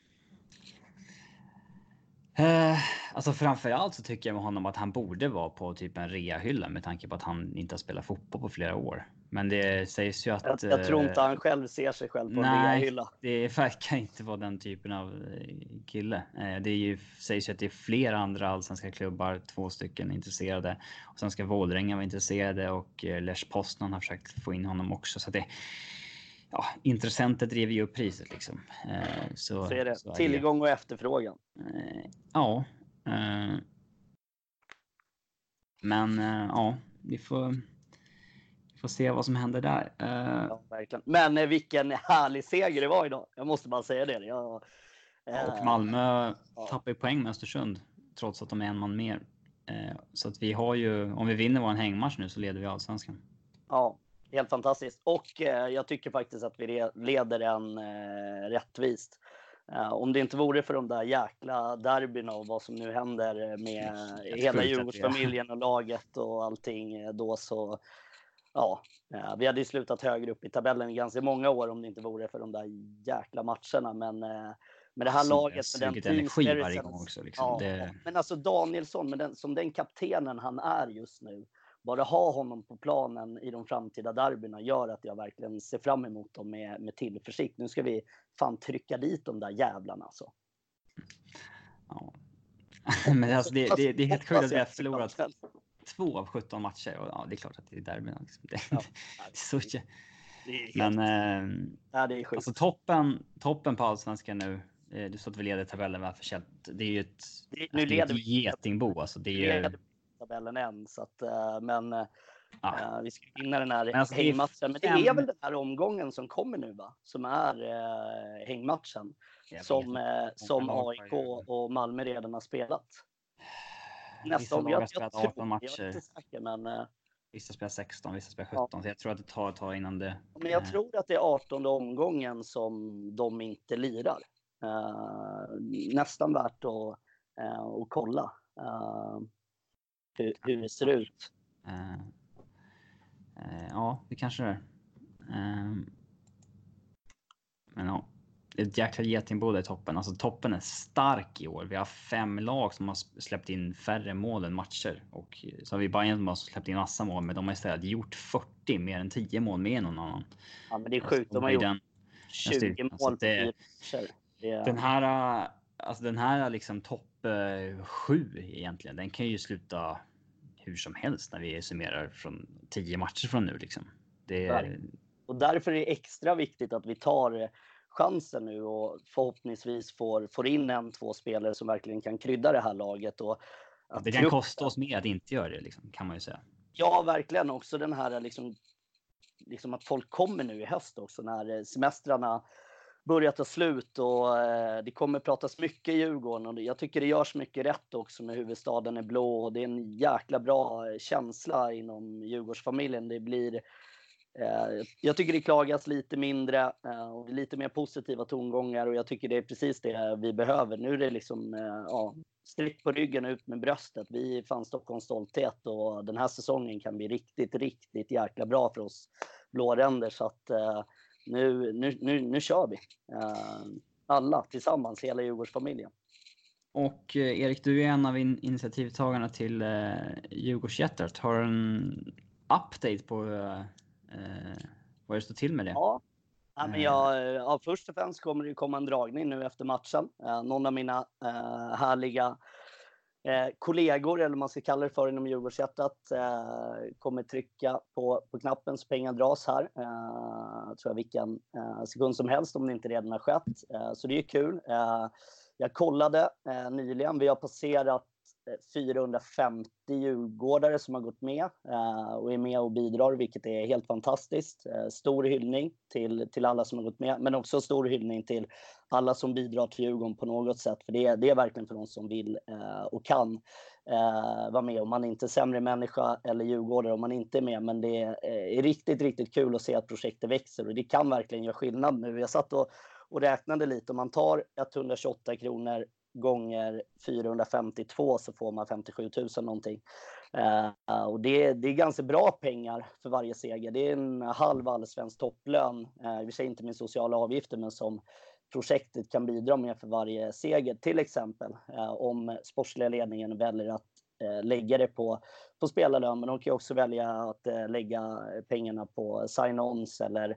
Eh, alltså framförallt så tycker jag med honom att han borde vara på typ en reahylla med tanke på att han inte har spelat fotboll på flera år. Men det sägs ju att... Jag, jag tror inte eh, han själv ser sig själv på nej, en reahylla. det verkar inte vara den typen av eh, kille. Eh, det är ju, sägs ju att det är flera andra allsvenska klubbar, två stycken intresserade. Och sen ska Vålerenga vara intresserade och Lech Poznan har försökt få in honom också. Så det, ja, intressenter driver ju upp priset liksom. Så, så är det. Så Tillgång och efterfrågan. Ja. Men ja, vi får Får se vad som händer där. Uh... Ja, verkligen. Men eh, vilken härlig seger det var idag. Jag måste bara säga det. Jag. Och Malmö ja. tappar ju poäng med Östersund trots att de är en man mer. Så att vi har ju, om vi vinner vår hängmatch nu så leder vi allsvenskan. Ja, helt fantastiskt. Och jag tycker faktiskt att vi leder en rättvist. om det inte vore för de där jäkla derbyna och vad som nu händer med hela Djurgårdsfamiljen och laget och allting då så ja, eh, vi hade ju slutat högre upp i tabellen i ganska många år om det inte vore för de där jäkla matcherna. Men eh, med det här laget med den energi varje gång också. Liksom. Ja, det... Men alltså Danielsson, med den, som den kaptenen han är just nu, bara ha honom på planen i de framtida derbyna gör att jag verkligen ser fram emot dem med, med tillförsikt. Nu ska vi fan trycka dit de där jävlarna alltså. Ja. Men alltså det, det, det är helt sjukt att vi har förlorat två av 17 matcher och ja, det är klart att det är derbyna. Liksom. Det, ja, så, men eh, ja, det är alltså toppen, toppen på allsvenskan nu. Eh, du sa att vi leder tabellen förtjänt. Det är ju ett, det, nu leder ett getingbo. Alltså, det är ju... tabellen än så att, uh, men uh, ja. uh, vi ska vinna den här alltså, hängmatchen. Men det är väl den här omgången som kommer nu va? Som är uh, hängmatchen. Som, som AIK och Malmö redan har spelat nästa Vissa lag har spelat 18 matcher. Jag är säker, men, uh, vissa spelar 16, vissa spelar 17. Ja. Så jag tror att det tar ett tag innan det... Men jag uh, tror att det är 18 omgången som de inte lirar. Uh, nästan värt att, att kolla hur, hur, det ser ut. ja, det kanske det är. men ja jäkla getingbo i toppen. Alltså toppen är stark i år. Vi har fem lag som har släppt in färre mål än matcher och så har vi Bayern som har släppt in massa mål, men de har istället gjort 40 mer än 10 mål med någon annan. Ja, men det är sjukt. De har gjort den, 20 mål alltså det, matcher. Det Den här, alltså den här liksom topp eh, sju egentligen, den kan ju sluta hur som helst när vi summerar från 10 matcher från nu liksom. Det, och därför är det extra viktigt att vi tar chansen nu och förhoppningsvis får, får in en, två spelare som verkligen kan krydda det här laget. Och att det kan truppen... kosta oss mer att inte göra det, liksom, kan man ju säga. Ja, verkligen. Också den här liksom, liksom att folk kommer nu i höst också när semestrarna börjar ta slut och eh, det kommer pratas mycket i Djurgården och jag tycker det görs mycket rätt också med huvudstaden är blå och det är en jäkla bra känsla inom Djurgårdsfamiljen. Det blir eh, Eh, jag tycker det klagas lite mindre eh, och lite mer positiva tongångar och jag tycker det är precis det vi behöver. Nu är det liksom eh, ja, strikt på ryggen och ut med bröstet. Vi är fan Stockholms stolthet och den här säsongen kan bli riktigt, riktigt jäkla bra för oss blåränder. Så att nu, nu, nu, nu kör vi. Alla tillsammans, hela Djurgårdsfamiljen. Och Erik, du är en av in initiativtagarna till eh, Har du en update på eh, vad det står till med det? Ja, Ja, men jag, ja, först och främst kommer det komma en dragning nu efter matchen. Eh, någon av mina eh, härliga eh, kollegor, eller vad man ska kalla det för inom Djurgårdshjärtat, eh, kommer trycka på, på knappen så pengar dras här. Eh, tror jag vilken eh, sekund som helst om det inte redan har skett. Eh, så det är kul. Eh, jag kollade eh, nyligen, vi har passerat 450 djurgårdare som har gått med eh, och är med och bidrar, vilket är helt fantastiskt. Eh, stor hyllning till, till alla som har gått med, men också stor hyllning till alla som bidrar till Djurgården på något sätt. För det, det är verkligen för de som vill eh, och kan eh, vara med. Om man är inte sämre människa eller djurgårdare om man inte är med, men det eh, är riktigt, riktigt kul att se att projektet växer och det kan verkligen göra skillnad nu. Jag satt och och räknade lite. Om man tar 128 kronor gånger 452 så får man 57 000 någonting. Eh, och det, det är ganska bra pengar för varje seger. Det är en halv allsvensk topplön, eh, i och för sig inte med sociala avgifter, men som projektet kan bidra med för varje seger. Till exempel eh, om sportsliga ledningen väljer att eh, lägga det på, på spelarlön, men de kan också välja att eh, lägga pengarna på sign-ons eller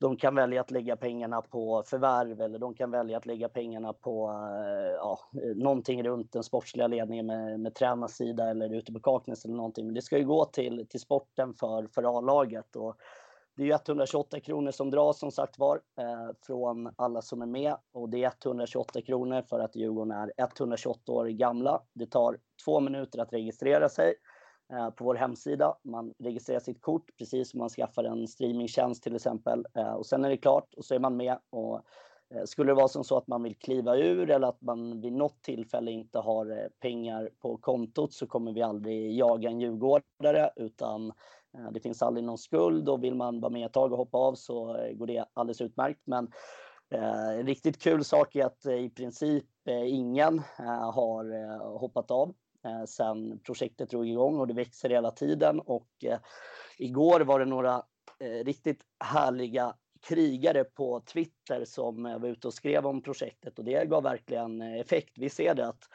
de kan välja att lägga pengarna på förvärv eller de kan välja att lägga pengarna på eh, ja, någonting runt den sportsliga ledningen med, med tränarsida eller ute på Kaknäs eller någonting. Men det ska ju gå till, till sporten för, för A-laget. Och det är 128 kronor som dras som sagt var eh, från alla som är med och det är 128 kronor för att Djurgården är 128 år gamla. Det tar två minuter att registrera sig. Eh, på vår hemsida. Man registrerar sitt kort precis som man skaffar en streamingtjänst till exempel. Eh, och sen är det klart och så är man med. Och eh, skulle det vara som så att man vill kliva ur eller att man vid något tillfälle inte har pengar på kontot så kommer vi aldrig jaga en djurgårdare utan det finns aldrig någon skuld och vill man vara med ett tag och hoppa av så går det alldeles utmärkt. Men en riktigt kul sak är att i princip ingen har hoppat av eh, sen projektet drog igång och det växer hela tiden. Och eh, igår var det några eh, riktigt härliga krigare på Twitter som eh, var ute och skrev om projektet och det gav verkligen eh, effekt. Vi ser det att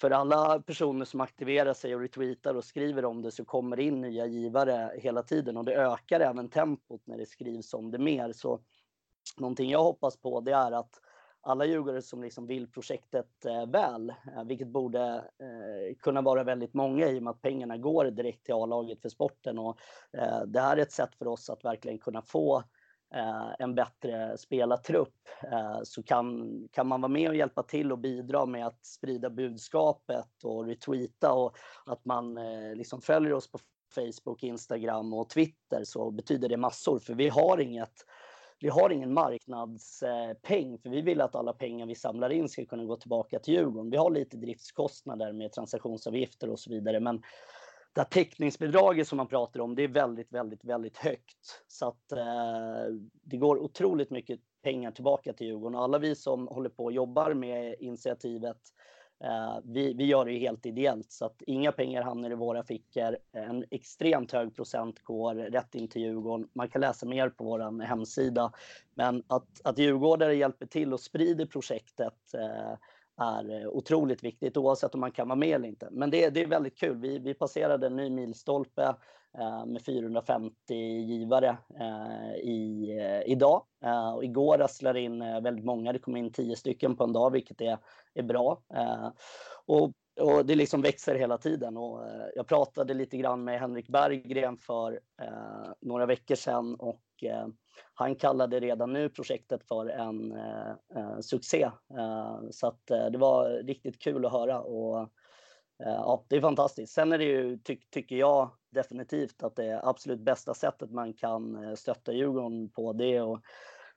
för alla personer som aktiverar sig och retweetar och skriver om det så kommer det in nya givare hela tiden och det ökar även tempot när det skrivs om det mer. Så någonting jag hoppas på det är att alla djurgårdare som liksom vill projektet eh, väl, eh, vilket borde eh, kunna vara väldigt många i och med att pengarna går direkt till A-laget för sporten. Och, eh, det här är ett sätt för oss att verkligen kunna få eh, en bättre spelartrupp. Eh, så kan, kan man vara med och hjälpa till och bidra med att sprida budskapet och retweeta och att man eh, liksom följer oss på Facebook, Instagram och Twitter så betyder det massor för vi har inget vi har ingen marknadspeng, för vi vill att alla pengar vi samlar in ska kunna gå tillbaka till Djurgården. Vi har lite driftskostnader med transaktionsavgifter och så vidare, men det här täckningsbidraget som man pratar om, det är väldigt, väldigt, väldigt högt. Så att eh, det går otroligt mycket pengar tillbaka till Djurgården och alla vi som håller på och jobbar med initiativet Eh, vi, vi, gör det ju helt ideellt så att inga pengar hamnar i våra fickor. En extremt hög procent går rätt in till Djurgården. Man kan läsa mer på vår hemsida. Men att, att djurgårdare hjälper till och sprider projektet eh, är otroligt viktigt oavsett om man kan vara med eller inte. Men det, det är väldigt kul. Vi, vi passerade en ny milstolpe Eh, med 450 givare eh, i, eh, idag. Eh, och igår rasslade in eh, väldigt många. Det kom in 10 stycken på en dag, vilket är, är bra. Eh, och och det liksom växer hela tiden. Och, eh, jag pratade lite grann med Henrik Berggren för eh, några veckor sedan och han kallade redan nu projektet för en eh, succé. Eh, så att, eh, det var riktigt kul att höra och Eh, ja, det är fantastiskt. Sen är det ju, ty tycker jag definitivt att det absolut bästa sättet man kan eh, stötta Djurgården på det är att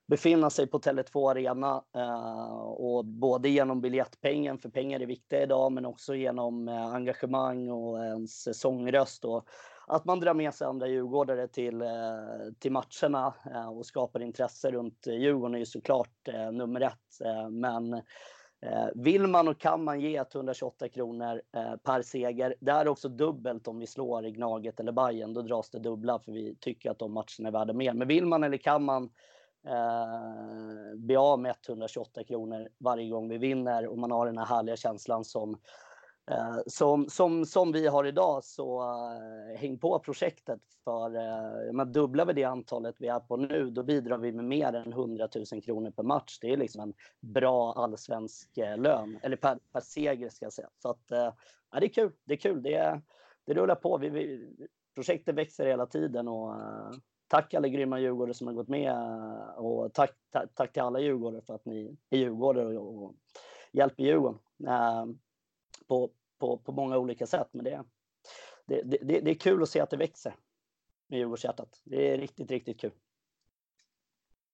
befinna sig på Tele2 Arena eh, och både genom biljettpengen, för pengar är viktiga idag, men också genom engagemang och ens sångröst och att man drar med sig andra djurgårdare till, till matcherna och skapar intresse runt Djurgården är ju såklart nummer ett. Men Eh, vill man och kan man ge 128 kronor eh, per seger. Det är också dubbelt om vi slår i Gnaget eller Bayern. Då dras det dubbla för vi tycker att de matcherna är värda mer. Men vill man eller kan man eh, bli av med 128 kronor varje gång vi vinner och man har den här härliga känslan som Eh, som, som, som vi har idag så uh, häng på projektet för uh, men dubblar vi det antalet vi är på nu då bidrar vi med mer än 100 000 kronor per match. Det är liksom en bra allsvensk eh, lön eller per, per seger ska jag säga. Så att uh, ja, det är kul. Det är kul. Det, det rullar på. Vi, vi, projektet växer hela tiden och tack alla grymma djurgårdare som har gått med och tack, tack, tack till alla djurgårdare för att ni är djurgårdare och, och hjälper Djurgården på, på, på många olika sätt. Men det, det, det, det är kul att se att det växer med Djurgårdshjärtat. Det är riktigt, riktigt kul.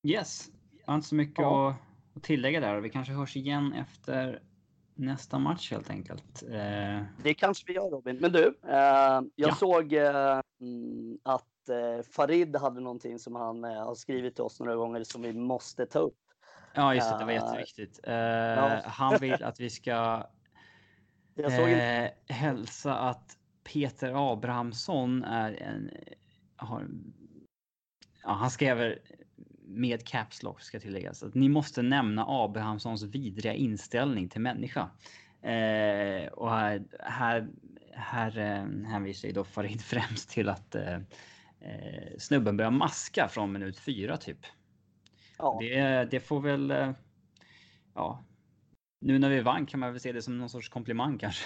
Yes, jag har inte så mycket ja. att tillägga där. Vi kanske hörs igen efter nästa match helt enkelt. Eh... Det kanske vi gör Robin. Men du, eh, jag ja. såg eh, att eh, Farid hade någonting som han eh, har skrivit till oss några gånger som vi måste ta upp. Ja, just det. Det var eh, jätteviktigt. Ja. Han vill att vi ska jag såg en... eh, hälsa att Peter Abrahamsson är en... Har, ja, han skrev med caps lock ska tilläggas att ni måste nämna Abrahamssons vidriga inställning till människa. Eh, och här, här, här eh, hänvisar ju då Farid främst till att eh, eh, snubben börjar maska från minut fyra typ. Ja. Det, det får väl. Eh, ja, nu när vi vann kan man väl se det som någon sorts komplimang kanske.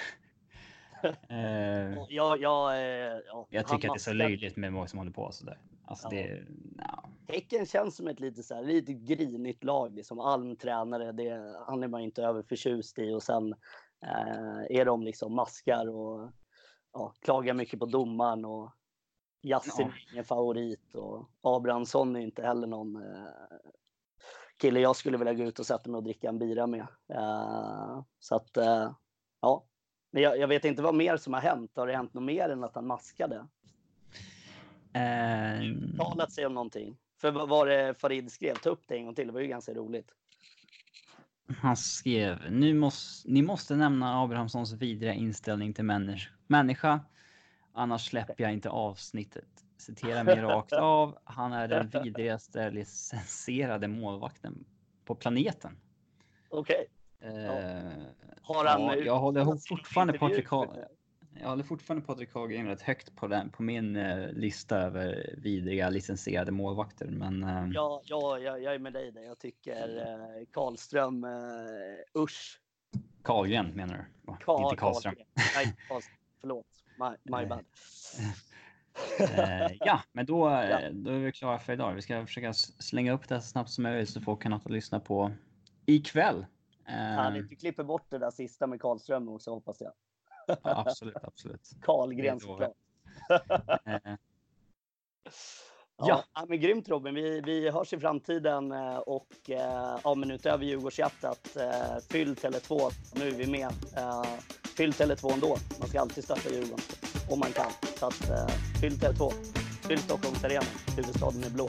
eh, ja, ja, eh, ja, jag tycker att det är så löjligt med många som håller på sådär. Alltså ja. det, no. Häcken känns som ett lite så här, lite grinigt lag. Liksom. Alm-tränare, det, han är man inte överförtjust i. Och sen eh, är de liksom maskar och ja, klagar mycket på domaren. Och Yasin är ingen favorit. Och Abrahamsson är inte heller någon eh, kille jag skulle vilja gå ut och sätta mig och dricka en bira med. Uh, så att, uh, ja. Men jag, jag, vet inte vad mer som har hänt. Har det hänt något mer än att han maskade? Uh... Talat sig om någonting. För vad var det Farid skrev? Ta upp det en gång till. Det var ju ganska roligt. Han skrev, nu måste, ni måste nämna Abrahamssons vidriga inställning till människa. människa. Annars släpper jag inte avsnittet citera mig rakt av. Han är den vidrigaste licensierade målvakten på planeten. Okej. Okay. Eh, Har han ja, jag håller fortfarande Patrik jag håller fortfarande Patrik Hagegren rätt högt på, den, på min eh, lista över vidriga licensierade målvakter. Men, eh... ja, ja, jag, jag är med dig där. Jag tycker eh, Karlström, eh, usch. Karlgren menar du? Karl, Inte Karlström. Karlgren. Nej, Karlström. Förlåt. My, my bad ja, men då, ja. då är vi klara för idag. Vi ska försöka slänga upp det så snabbt som möjligt så folk kan att lyssna på ikväll. Eh, Härligt. Vi klipper bort det där sista med Karlström också hoppas jag. ja, absolut, absolut. Karlgren såklart. eh. Ja. ja, men grymt Robin. Vi, vi hörs i framtiden eh, och eh, ja, men utöver Djurgårdshjärtat, eh, fyll Tele2. Nu är vi med. Fyll Tele2 ändå. Man ska alltid stötta Djurgården om man kan. Så att, eh, fyll Tele2. Fyll Stockholmsarenan. Huvudstaden är blå.